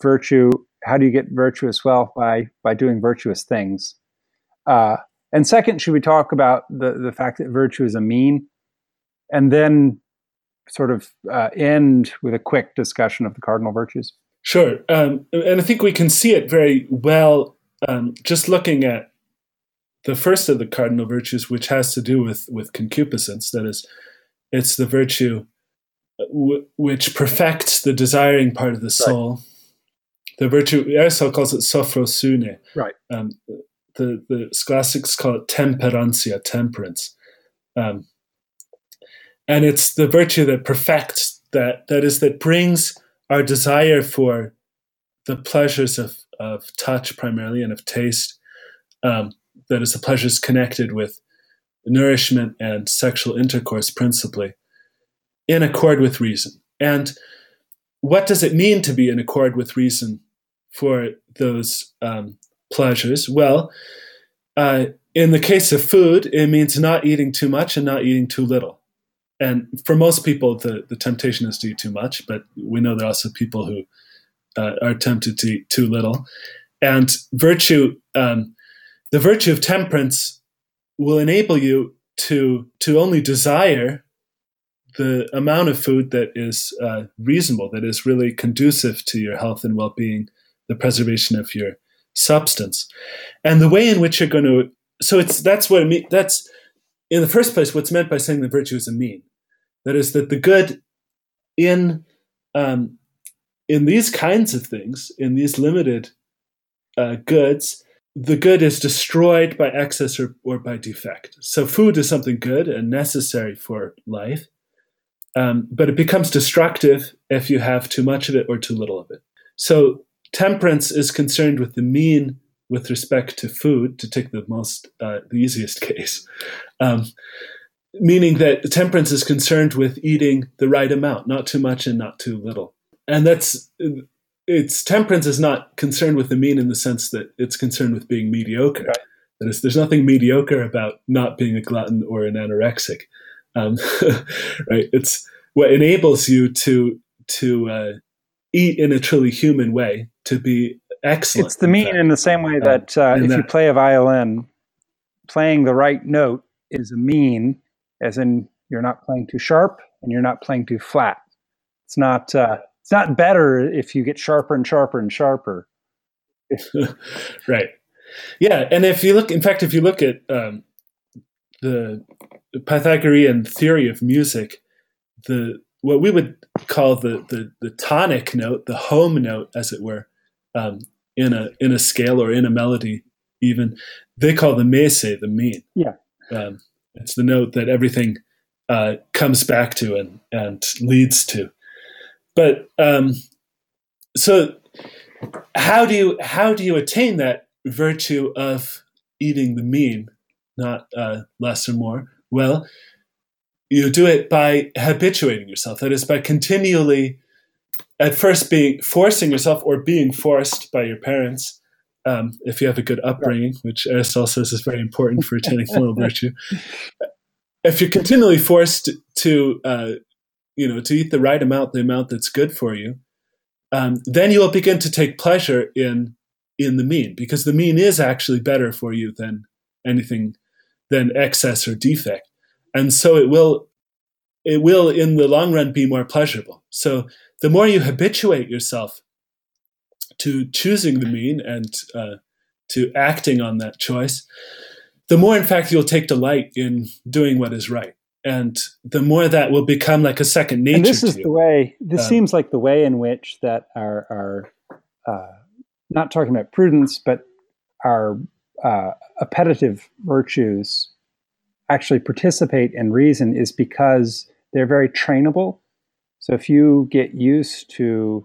virtue. How do you get virtuous? Well, by by doing virtuous things. Uh, and second, should we talk about the the fact that virtue is a mean, and then sort of uh, end with a quick discussion of the cardinal virtues? Sure, um, and I think we can see it very well um, just looking at the first of the cardinal virtues, which has to do with with concupiscence. That is, it's the virtue w- which perfects the desiring part of the soul. Right. The virtue Aristotle calls it sophrosune. Right. Um, the the scholastics call it temperantia, temperance, um, and it's the virtue that perfects that. That is that brings our desire for the pleasures of of touch primarily and of taste um, that is the pleasures connected with nourishment and sexual intercourse principally in accord with reason. And what does it mean to be in accord with reason for those um, pleasures? Well, uh, in the case of food, it means not eating too much and not eating too little. And for most people, the, the temptation is to eat too much, but we know there are also people who uh, are tempted to eat too little. And virtue um, the virtue of temperance will enable you to to only desire the amount of food that is uh, reasonable, that is really conducive to your health and well-being, the preservation of your substance, and the way in which you're going to. So it's that's what I mean. That's in the first place what's meant by saying the virtue is a mean. That is that the good in um, in these kinds of things, in these limited uh, goods, the good is destroyed by excess or, or by defect. So food is something good and necessary for life, um, but it becomes destructive if you have too much of it or too little of it. So temperance is concerned with the mean with respect to food, to take the most, uh, the easiest case, um, meaning that temperance is concerned with eating the right amount, not too much and not too little. And that's it's temperance is not concerned with the mean in the sense that it's concerned with being mediocre. Right. That is, there's nothing mediocre about not being a glutton or an anorexic. Um, right? It's what enables you to to uh, eat in a truly human way, to be excellent. It's the mean in, the same way um, that uh, if that. you play a violin, playing the right note is a mean, as in you're not playing too sharp and you're not playing too flat. It's not. Uh, it's not better if you get sharper and sharper and sharper. right. Yeah, and if you look, in fact, if you look at um, the Pythagorean theory of music, the what we would call the, the the tonic note, the home note, as it were, um, in a in a scale or in a melody, even they call the mese the mean. Yeah, um, it's the note that everything uh, comes back to and and leads to. But um, so how do you how do you attain that virtue of eating the mean, not uh, less or more? Well, you do it by habituating yourself. That is by continually, at first, being forcing yourself or being forced by your parents. Um, if you have a good upbringing, which Aristotle says is very important for attaining moral virtue, if you're continually forced to uh, you know, to eat the right amount, the amount that's good for you, um, then you will begin to take pleasure in in the mean because the mean is actually better for you than anything than excess or defect, and so it will it will in the long run be more pleasurable. So the more you habituate yourself to choosing the mean and uh, to acting on that choice, the more, in fact, you'll take delight in doing what is right and the more that will become like a second nature. And this is the way. This um, seems like the way in which that our our uh, not talking about prudence, but our uh, appetitive virtues actually participate in reason is because they're very trainable So if you get used to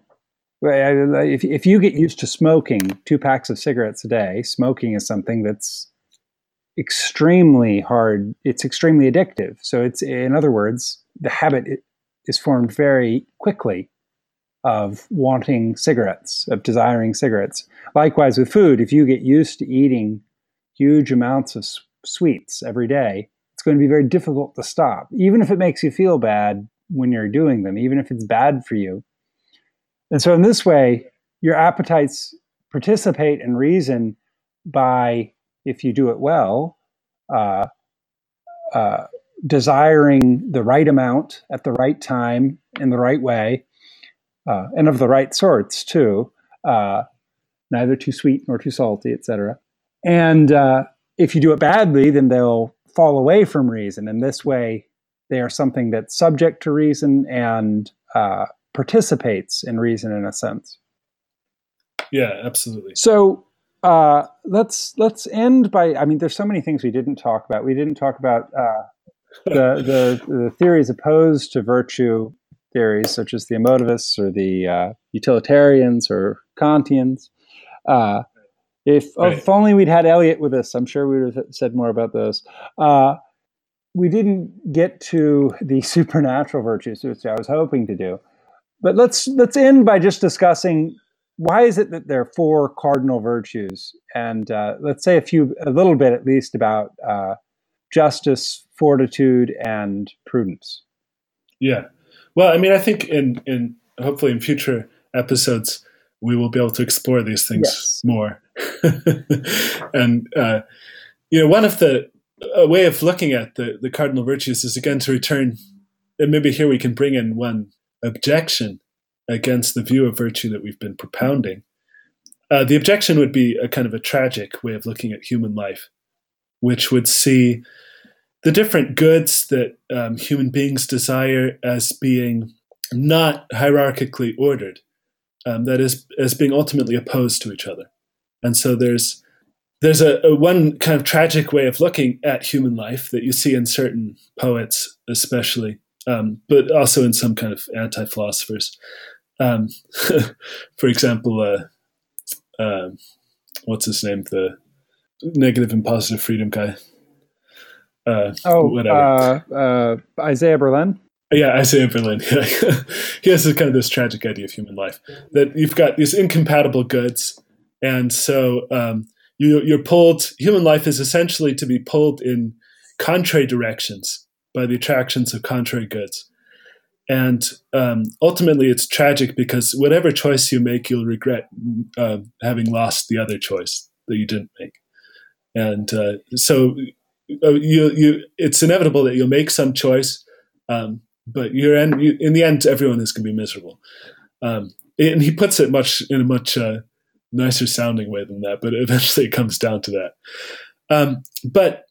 if, if you get used to smoking two packs of cigarettes a day, smoking is something that's extremely hard. It's extremely addictive. So it's, in other words, the habit is formed very quickly of wanting cigarettes, of desiring cigarettes. Likewise with food, if you get used to eating huge amounts of sweets every day, it's going to be very difficult to stop, even if it makes you feel bad when you're doing them, even if it's bad for you. And so, in this way, your appetites participate and reason by, if you do it well, uh, uh, desiring the right amount at the right time in the right way, uh, and of the right sorts too, uh, neither too sweet nor too salty, etc. And uh, if you do it badly, then they'll fall away from reason. And this way, they are something that's subject to reason and uh, participates in reason in a sense. Yeah, absolutely. So uh, let's let's end by. I mean, there's so many things we didn't talk about. We didn't talk about uh, the, the, the theories opposed to virtue theories, such as the emotivists or the uh, utilitarians or Kantians. If, right. if only we'd had Elliot with us, I'm sure we would have said more about those. Uh, we didn't get to the supernatural virtues, which I was hoping to do. But let's let's end by just discussing why is it that there are four cardinal virtues, and uh, let's say a few, a little bit at least about uh, justice, fortitude, and prudence. Yeah, well, I mean, I think in in hopefully in future episodes we will be able to explore these things yes. more. and uh, you know, one of the a way of looking at the the cardinal virtues is again to return, and maybe here we can bring in one objection against the view of virtue that we've been propounding. Uh, the objection would be a kind of a tragic way of looking at human life, which would see the different goods that um, human beings desire as being not hierarchically ordered, um, that is, as being ultimately opposed to each other. And so there's there's a, a, one kind of tragic way of looking at human life that you see in certain poets, especially, um, but also in some kind of anti philosophers. Um, for example, uh, uh, what's his name? The negative and positive freedom guy. Uh, oh, whatever. Uh, uh, Isaiah Berlin. Yeah, Isaiah Berlin. he has kind of this tragic idea of human life that you've got these incompatible goods, and so um, you, you're pulled. Human life is essentially to be pulled in contrary directions by the attractions of contrary goods. And um, ultimately, it's tragic because whatever choice you make, you'll regret uh, having lost the other choice that you didn't make. And uh, so, uh, you, you, it's inevitable that you'll make some choice, um, but you're in, you, in the end, everyone is going to be miserable. Um, and he puts it much in a much uh, nicer sounding way than that, but eventually it comes down to that. Um, but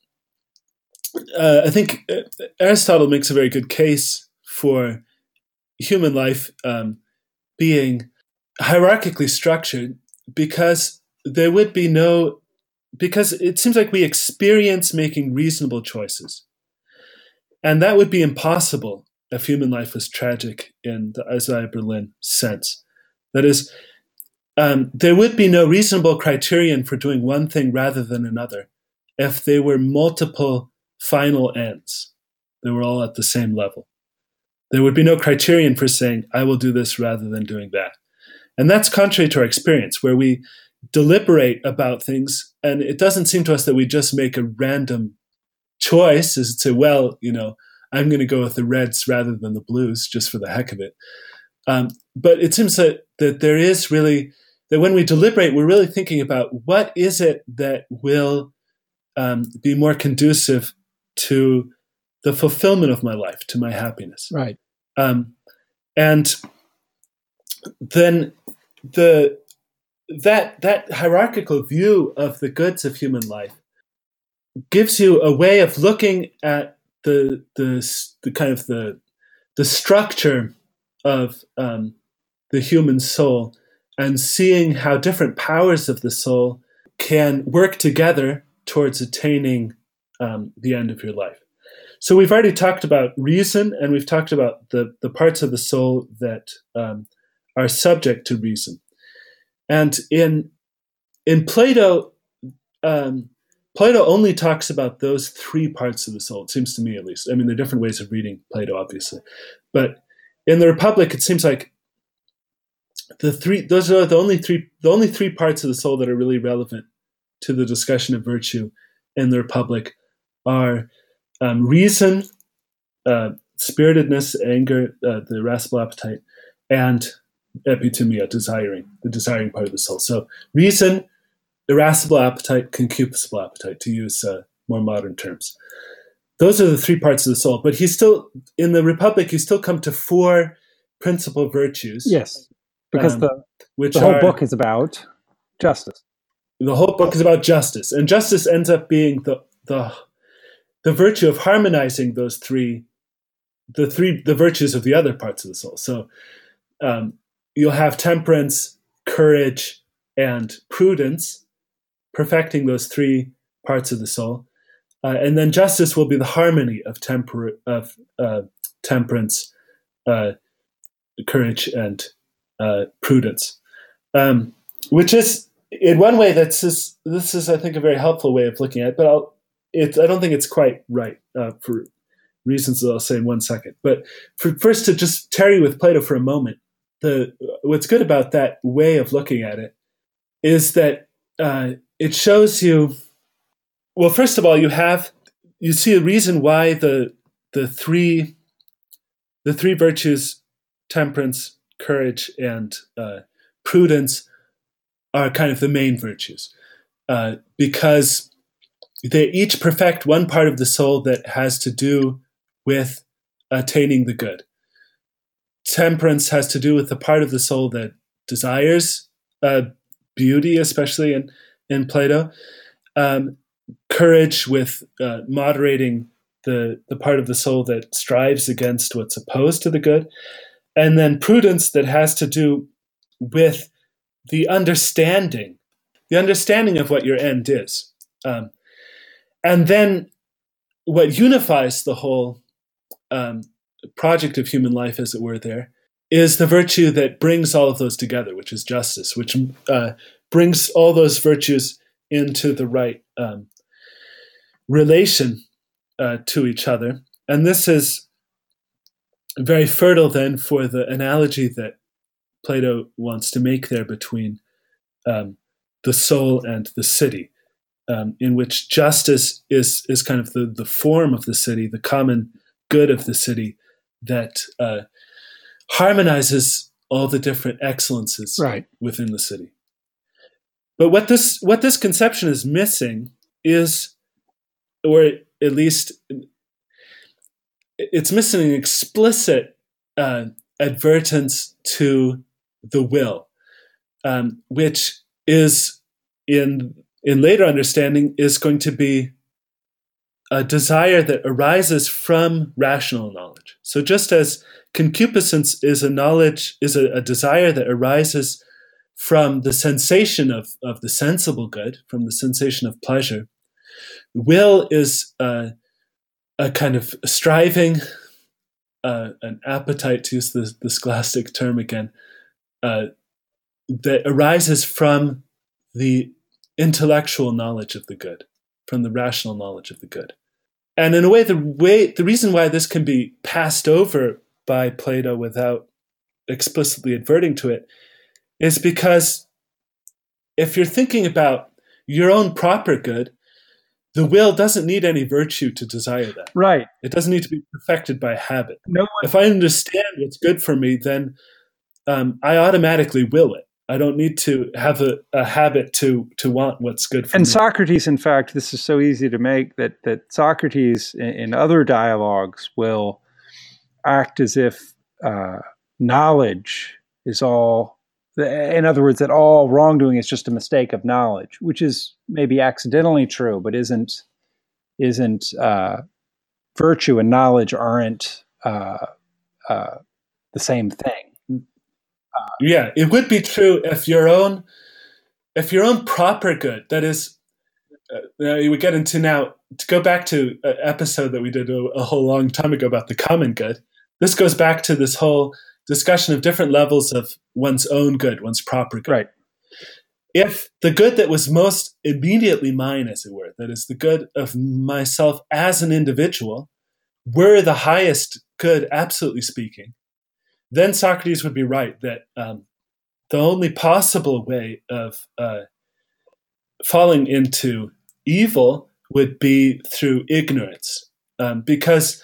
uh, I think uh, Aristotle makes a very good case for human life um, being hierarchically structured because there would be no because it seems like we experience making reasonable choices and that would be impossible if human life was tragic in the isaiah berlin sense. That is um, there would be no reasonable criterion for doing one thing rather than another if there were multiple final ends. They were all at the same level. There would be no criterion for saying, I will do this rather than doing that. And that's contrary to our experience, where we deliberate about things, and it doesn't seem to us that we just make a random choice as to say, well, you know, I'm going to go with the reds rather than the blues just for the heck of it. Um, but it seems that, that there is really, that when we deliberate, we're really thinking about what is it that will um, be more conducive to the fulfillment of my life, to my happiness. Right. Um, and then the that that hierarchical view of the goods of human life gives you a way of looking at the the, the kind of the the structure of um, the human soul and seeing how different powers of the soul can work together towards attaining um, the end of your life. So we've already talked about reason, and we've talked about the the parts of the soul that um, are subject to reason. And in in Plato, um, Plato only talks about those three parts of the soul. It seems to me, at least. I mean, there are different ways of reading Plato, obviously, but in the Republic, it seems like the three those are the only three the only three parts of the soul that are really relevant to the discussion of virtue in the Republic are um, reason, uh, spiritedness, anger, uh, the irascible appetite, and epithumia, desiring, the desiring part of the soul. So reason, irascible appetite, concupiscible appetite, to use uh, more modern terms. Those are the three parts of the soul. But he's still, in the Republic, he's still come to four principal virtues. Yes, because um, the, which the whole are, book is about justice. The whole book is about justice. And justice ends up being the, the, the virtue of harmonizing those three, the three, the virtues of the other parts of the soul. So um, you'll have temperance, courage, and prudence, perfecting those three parts of the soul. Uh, and then justice will be the harmony of, temper- of uh, temperance, uh, courage, and uh, prudence, um, which is in one way that's just, this is I think a very helpful way of looking at it. But I'll, it, I don't think it's quite right uh, for reasons that I'll say in one second. But for, first, to just tarry with Plato for a moment the what's good about that way of looking at it is that uh, it shows you. Well, first of all, you have you see a reason why the the three the three virtues temperance, courage, and uh, prudence are kind of the main virtues uh, because they each perfect one part of the soul that has to do with attaining the good temperance has to do with the part of the soul that desires uh, beauty, especially in, in Plato. Um, courage with uh, moderating the, the part of the soul that strives against what's opposed to the good. And then prudence that has to do with the understanding, the understanding of what your end is. Um, and then what unifies the whole um, project of human life, as it were, there is the virtue that brings all of those together, which is justice, which uh, brings all those virtues into the right um, relation uh, to each other. And this is very fertile then for the analogy that Plato wants to make there between um, the soul and the city, um, in which justice is, is kind of the, the form of the city, the common good of the city, that uh, harmonizes all the different excellences right. within the city. But what this what this conception is missing is, or at least it's missing an explicit uh, advertence to the will, um, which is in in later understanding is going to be a desire that arises from rational knowledge. So just as concupiscence is a knowledge, is a, a desire that arises from the sensation of, of the sensible good, from the sensation of pleasure, will is a, a kind of striving, uh, an appetite, to use the, the scholastic term again, uh, that arises from the intellectual knowledge of the good from the rational knowledge of the good. And in a way, the way the reason why this can be passed over by Plato without explicitly adverting to it is because if you're thinking about your own proper good, the will doesn't need any virtue to desire that. Right. It doesn't need to be perfected by habit. No one- if I understand what's good for me, then um, I automatically will it. I don't need to have a, a habit to to want what's good for and me. And Socrates, in fact, this is so easy to make that that Socrates in, in other dialogues will act as if uh, knowledge is all. In other words, that all wrongdoing is just a mistake of knowledge, which is maybe accidentally true, but isn't isn't uh, virtue and knowledge aren't uh, uh the same thing yeah, it would be true if your own if your own proper good, that is uh, we get into now to go back to an episode that we did a, a whole long time ago about the common good. This goes back to this whole discussion of different levels of one's own good, one's proper good. Right. If the good that was most immediately mine, as it were, that is the good of myself as an individual, were the highest good, absolutely speaking, then Socrates would be right that um, the only possible way of uh, falling into evil would be through ignorance, um, because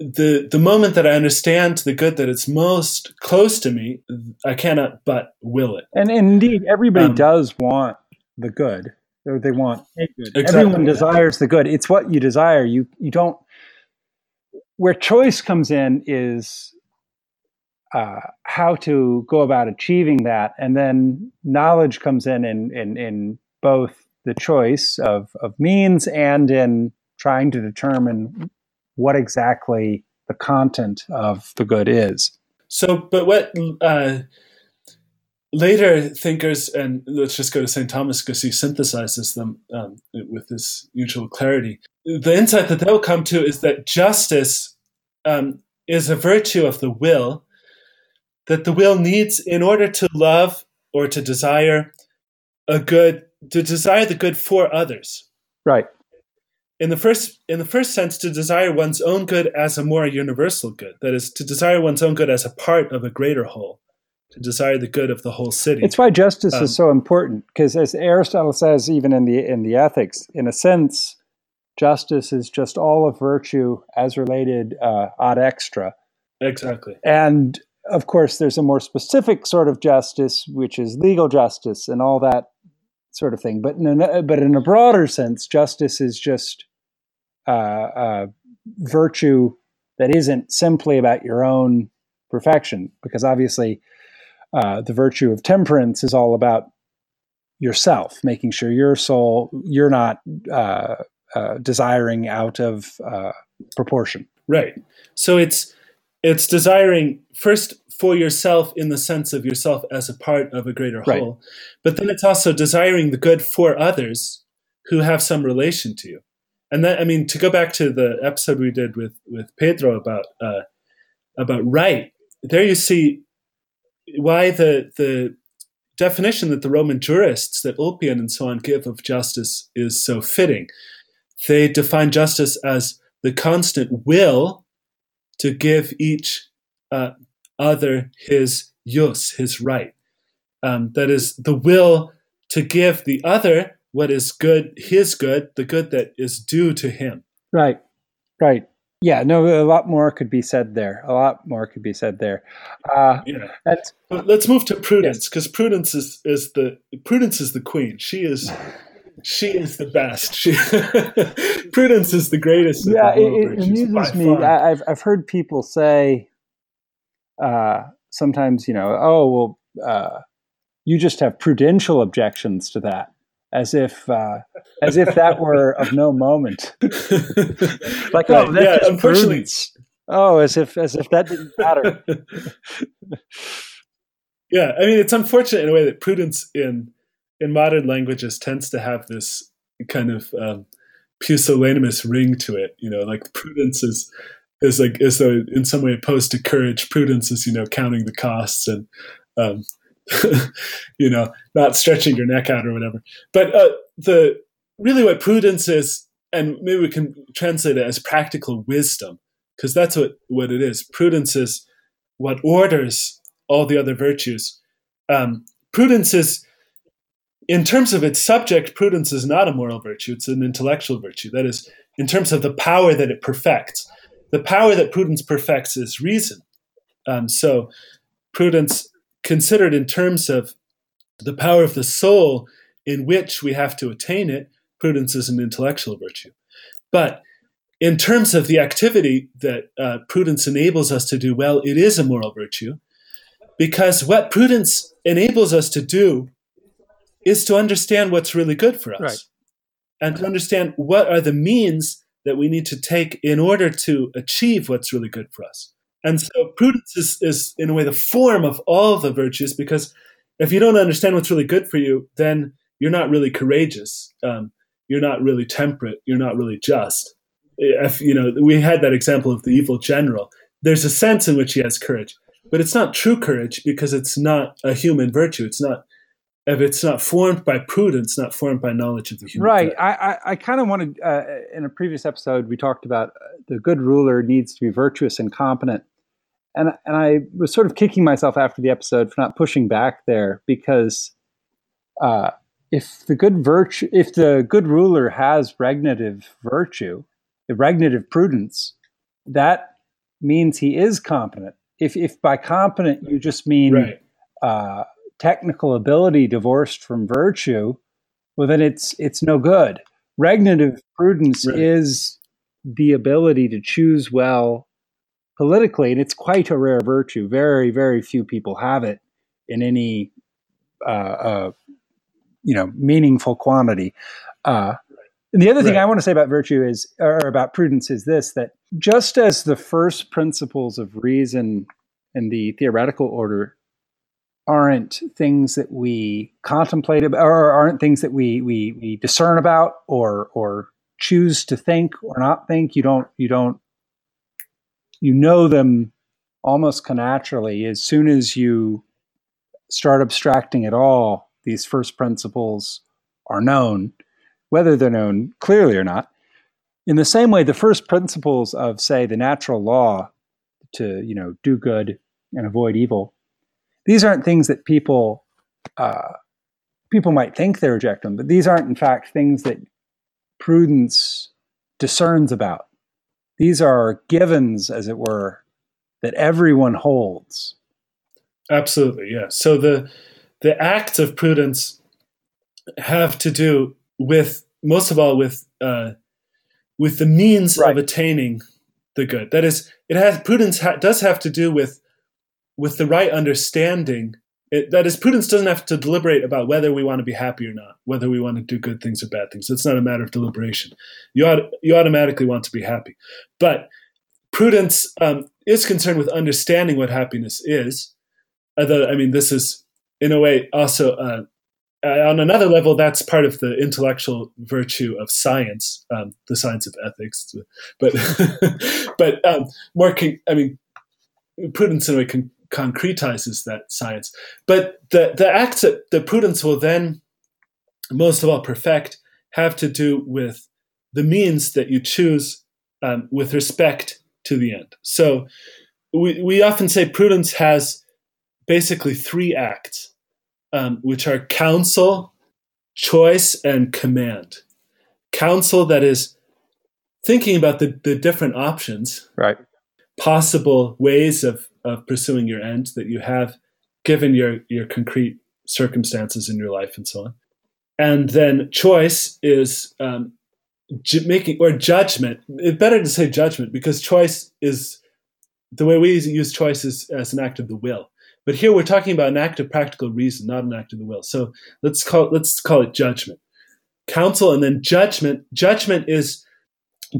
the the moment that I understand the good that is most close to me, I cannot but will it. And, and indeed, everybody um, does want the good, or they want good. Exactly. Everyone desires the good. It's what you desire. You you don't. Where choice comes in is uh, how to go about achieving that, and then knowledge comes in in in, in both the choice of, of means and in trying to determine what exactly the content of the good is. So, but what uh, later thinkers, and let's just go to St. Thomas because he synthesizes them um, with this usual clarity. The insight that they'll come to is that justice um, is a virtue of the will that the will needs in order to love or to desire a good, to desire the good for others. Right. In the first in the first sense to desire one's own good as a more universal good. That is to desire one's own good as a part of a greater whole to desire the good of the whole city. It's why justice um, is so important because as aristotle says even in the in the ethics in a sense justice is just all of virtue as related uh, ad extra. Exactly. And of course there's a more specific sort of justice which is legal justice and all that sort of thing but in a, but in a broader sense justice is just uh, uh, virtue that isn't simply about your own perfection, because obviously uh, the virtue of temperance is all about yourself, making sure your soul you're not uh, uh, desiring out of proportion. Right. So it's it's desiring first for yourself in the sense of yourself as a part of a greater right. whole, but then it's also desiring the good for others who have some relation to you and that I mean to go back to the episode we did with with Pedro about uh, about right. There you see why the the definition that the Roman jurists that Ulpian and so on give of justice is so fitting. They define justice as the constant will to give each uh, other his jus, his right. Um, that is the will to give the other what is good, his good, the good that is due to him. Right, right. Yeah, no, a lot more could be said there. A lot more could be said there. Uh, yeah. Let's move to prudence because yes. prudence is, is the prudence is the queen. She is she is the best. She, prudence is the greatest. Yeah, the it, it amuses me. I, have I've heard people say uh, sometimes, you know, oh well, uh, you just have prudential objections to that as if uh, as if that were of no moment. like, oh, that's yeah, just prudence. Oh, as if as if that didn't matter. yeah, I mean, it's unfortunate in a way that prudence in in modern languages tends to have this kind of um, pusillanimous ring to it. You know, like prudence is is like is in some way opposed to courage. Prudence is you know counting the costs and um, you know, not stretching your neck out or whatever. But uh, the really what prudence is, and maybe we can translate it as practical wisdom, because that's what, what it is. Prudence is what orders all the other virtues. Um, prudence is, in terms of its subject, prudence is not a moral virtue, it's an intellectual virtue. That is, in terms of the power that it perfects. The power that prudence perfects is reason. Um, so, prudence considered in terms of the power of the soul in which we have to attain it, prudence is an intellectual virtue. But in terms of the activity that uh, prudence enables us to do well, it is a moral virtue because what prudence enables us to do is to understand what's really good for us right. and to understand what are the means that we need to take in order to achieve what's really good for us. And so prudence is, is, in a way, the form of all the virtues because if you don't understand what's really good for you, then you're not really courageous. Um, you're not really temperate, you're not really just. If you know, we had that example of the evil general. There's a sense in which he has courage, but it's not true courage because it's not a human virtue. It's not if it's not formed by prudence, not formed by knowledge of the human. Right. I, I, I kind of wanted uh, in a previous episode we talked about uh, the good ruler needs to be virtuous and competent, and and I was sort of kicking myself after the episode for not pushing back there because uh, if the good virtue, if the good ruler has regnative virtue, the regnative prudence, that means he is competent. If if by competent you just mean right. uh, technical ability divorced from virtue, well then it's it's no good. Regnative prudence right. is the ability to choose well politically, and it's quite a rare virtue. Very very few people have it in any uh, uh, you know meaningful quantity. Uh, and the other thing right. I want to say about virtue is, or about prudence, is this: that just as the first principles of reason in the theoretical order aren't things that we contemplate about, or aren't things that we we we discern about, or or choose to think or not think. You don't you don't you know them almost connaturally as soon as you start abstracting at all these first principles are known, whether they're known clearly or not. In the same way, the first principles of, say, the natural law to, you know, do good and avoid evil, these aren't things that people uh, people might think they reject them, but these aren't, in fact, things that prudence discerns about. These are givens, as it were, that everyone holds. Absolutely, yeah. So the the acts of prudence have to do with most of all with uh, with the means right. of attaining the good. That is, it has prudence ha- does have to do with with the right understanding. It, that is, prudence doesn't have to deliberate about whether we want to be happy or not, whether we want to do good things or bad things. It's not a matter of deliberation. You you automatically want to be happy, but prudence um, is concerned with understanding what happiness is. Although, I mean, this is in a way also uh, uh, on another level that's part of the intellectual virtue of science um, the science of ethics but but um, more con- i mean prudence in a way con- concretizes that science but the the acts that the prudence will then most of all perfect have to do with the means that you choose um, with respect to the end so we, we often say prudence has basically three acts, um, which are counsel, choice, and command. Counsel that is thinking about the, the different options, right? Possible ways of, of pursuing your end that you have given your, your concrete circumstances in your life and so on. And then choice is um, ju- making, or judgment. It's better to say judgment because choice is the way we use choice is as an act of the will. But here we're talking about an act of practical reason, not an act of the will. So let's call let's call it judgment. Counsel and then judgment. Judgment is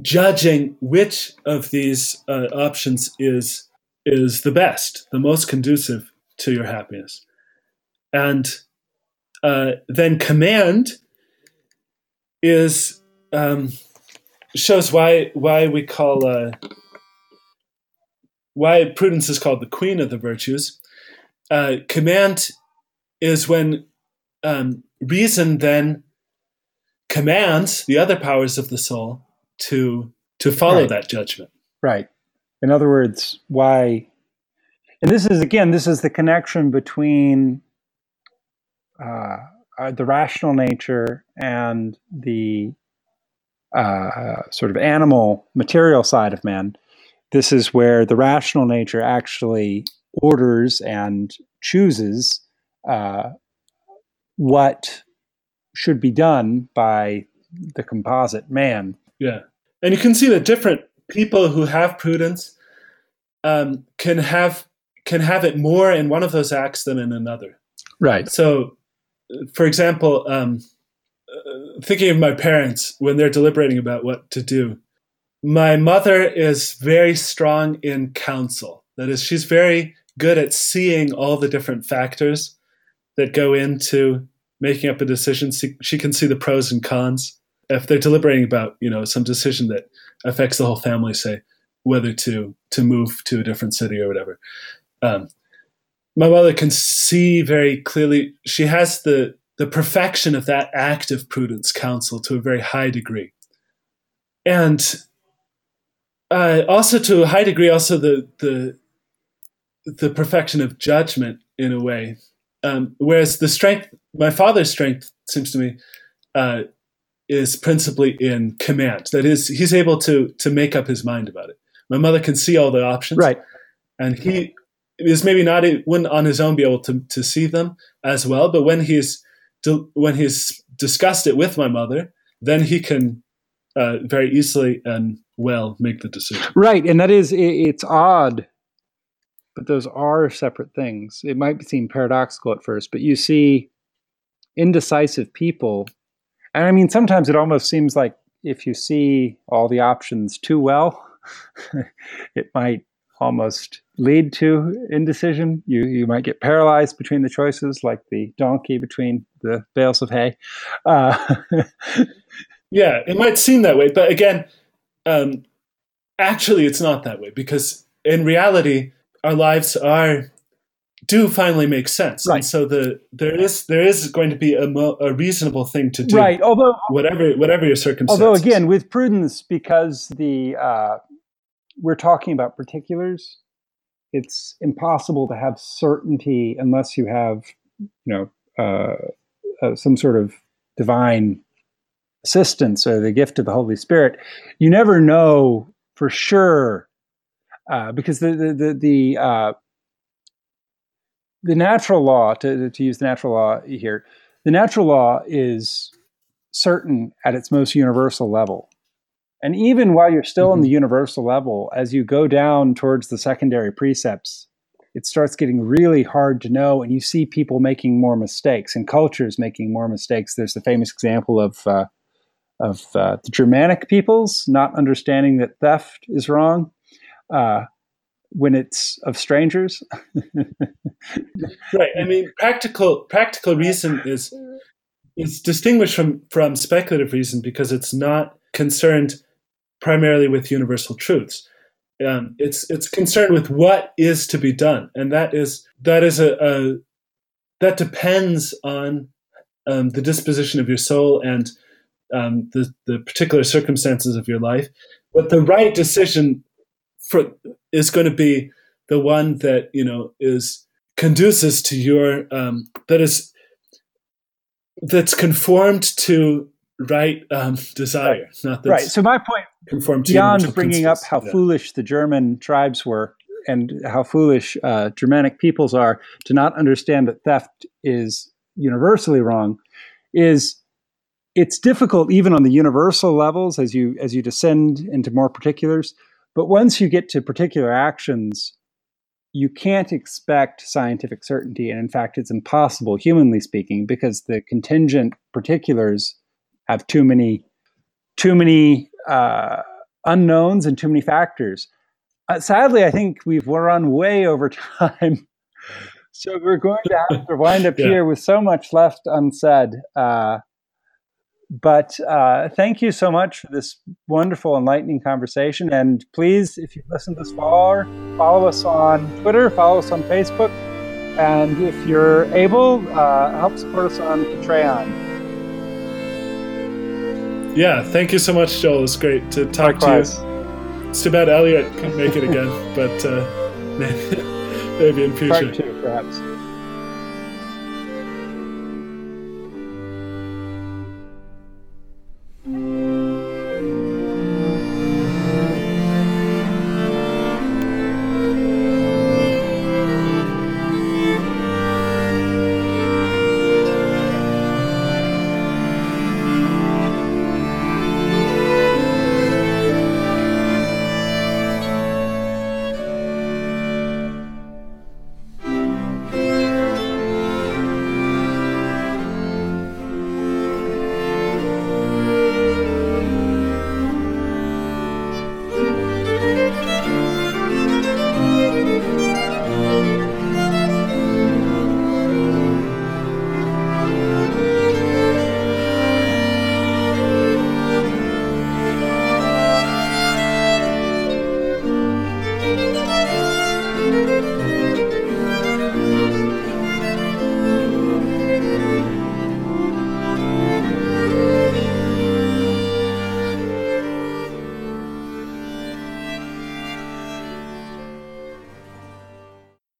judging which of these uh, options is is the best, the most conducive to your happiness. And uh, then command is um, shows why why we call uh, why prudence is called the queen of the virtues uh, command is when um, reason then commands the other powers of the soul to to follow right. that judgment. Right. In other words, why? And this is again, this is the connection between uh, uh, the rational nature and the uh, sort of animal material side of man. This is where the rational nature actually orders and chooses uh, what should be done by the composite man. Yeah. And you can see that different people who have prudence um, can have can have it more in one of those acts than in another. Right. So, for example, um, uh, thinking of my parents when they're deliberating about what to do, my mother is very strong in counsel. That is, she's very good at seeing all the different factors that go into making up a decision. She can see the pros and cons. If they're deliberating about you know some decision that affects the whole family, say whether to to move to a different city or whatever. Um, my mother can see very clearly. She has the the perfection of that active prudence counsel to a very high degree, and uh, also to a high degree, also the the the perfection of judgment in a way. Um, whereas the strength, my father's strength, seems to me, uh, is principally in command. That is, he's able to to make up his mind about it. My mother can see all the options, right? And he is maybe not it wouldn't on his own be able to to see them as well. But when he's when he's discussed it with my mother, then he can uh, very easily and well make the decision. Right, and that is it's odd, but those are separate things. It might seem paradoxical at first, but you see indecisive people and I mean, sometimes it almost seems like if you see all the options too well, it might almost lead to indecision. You you might get paralyzed between the choices, like the donkey between the bales of hay. Uh, yeah, it might seem that way, but again, um, actually, it's not that way because in reality, our lives are do finally make sense. Right. And so the there is there is going to be a, mo- a reasonable thing to do. Right. Although whatever whatever your circumstances. Although again, with prudence, because the uh, we're talking about particulars, it's impossible to have certainty unless you have you know uh, uh, some sort of divine assistance or the gift of the Holy Spirit. You never know for sure uh, because the the the, the uh, the natural law, to, to use the natural law here, the natural law is certain at its most universal level. And even while you're still mm-hmm. in the universal level, as you go down towards the secondary precepts, it starts getting really hard to know, and you see people making more mistakes and cultures making more mistakes. There's the famous example of uh, of uh, the Germanic peoples not understanding that theft is wrong. Uh, when it's of strangers. right. I mean, practical practical reason is is distinguished from from speculative reason because it's not concerned primarily with universal truths. Um, it's it's concerned with what is to be done, and that is that is a, a that depends on um, the disposition of your soul and um, the the particular circumstances of your life. But the right decision for is going to be the one that you know is conduces to your um, that is that's conformed to right um, desire, not right. So my point, conformed beyond bringing up how yeah. foolish the German tribes were and how foolish uh, Germanic peoples are to not understand that theft is universally wrong, is it's difficult even on the universal levels as you as you descend into more particulars but once you get to particular actions, you can't expect scientific certainty. And in fact, it's impossible, humanly speaking, because the contingent particulars have too many, too many uh, unknowns and too many factors. Uh, sadly, I think we've run way over time. so we're going to have to wind up yeah. here with so much left unsaid. Uh, but uh, thank you so much for this wonderful, enlightening conversation. And please, if you listen this far, follow us on Twitter, follow us on Facebook, and if you're able, uh, help support us on Patreon. Yeah, thank you so much, Joel. It's great to talk Likewise. to you. It's too bad Elliot couldn't make it again, but uh, maybe in future. Part two, perhaps.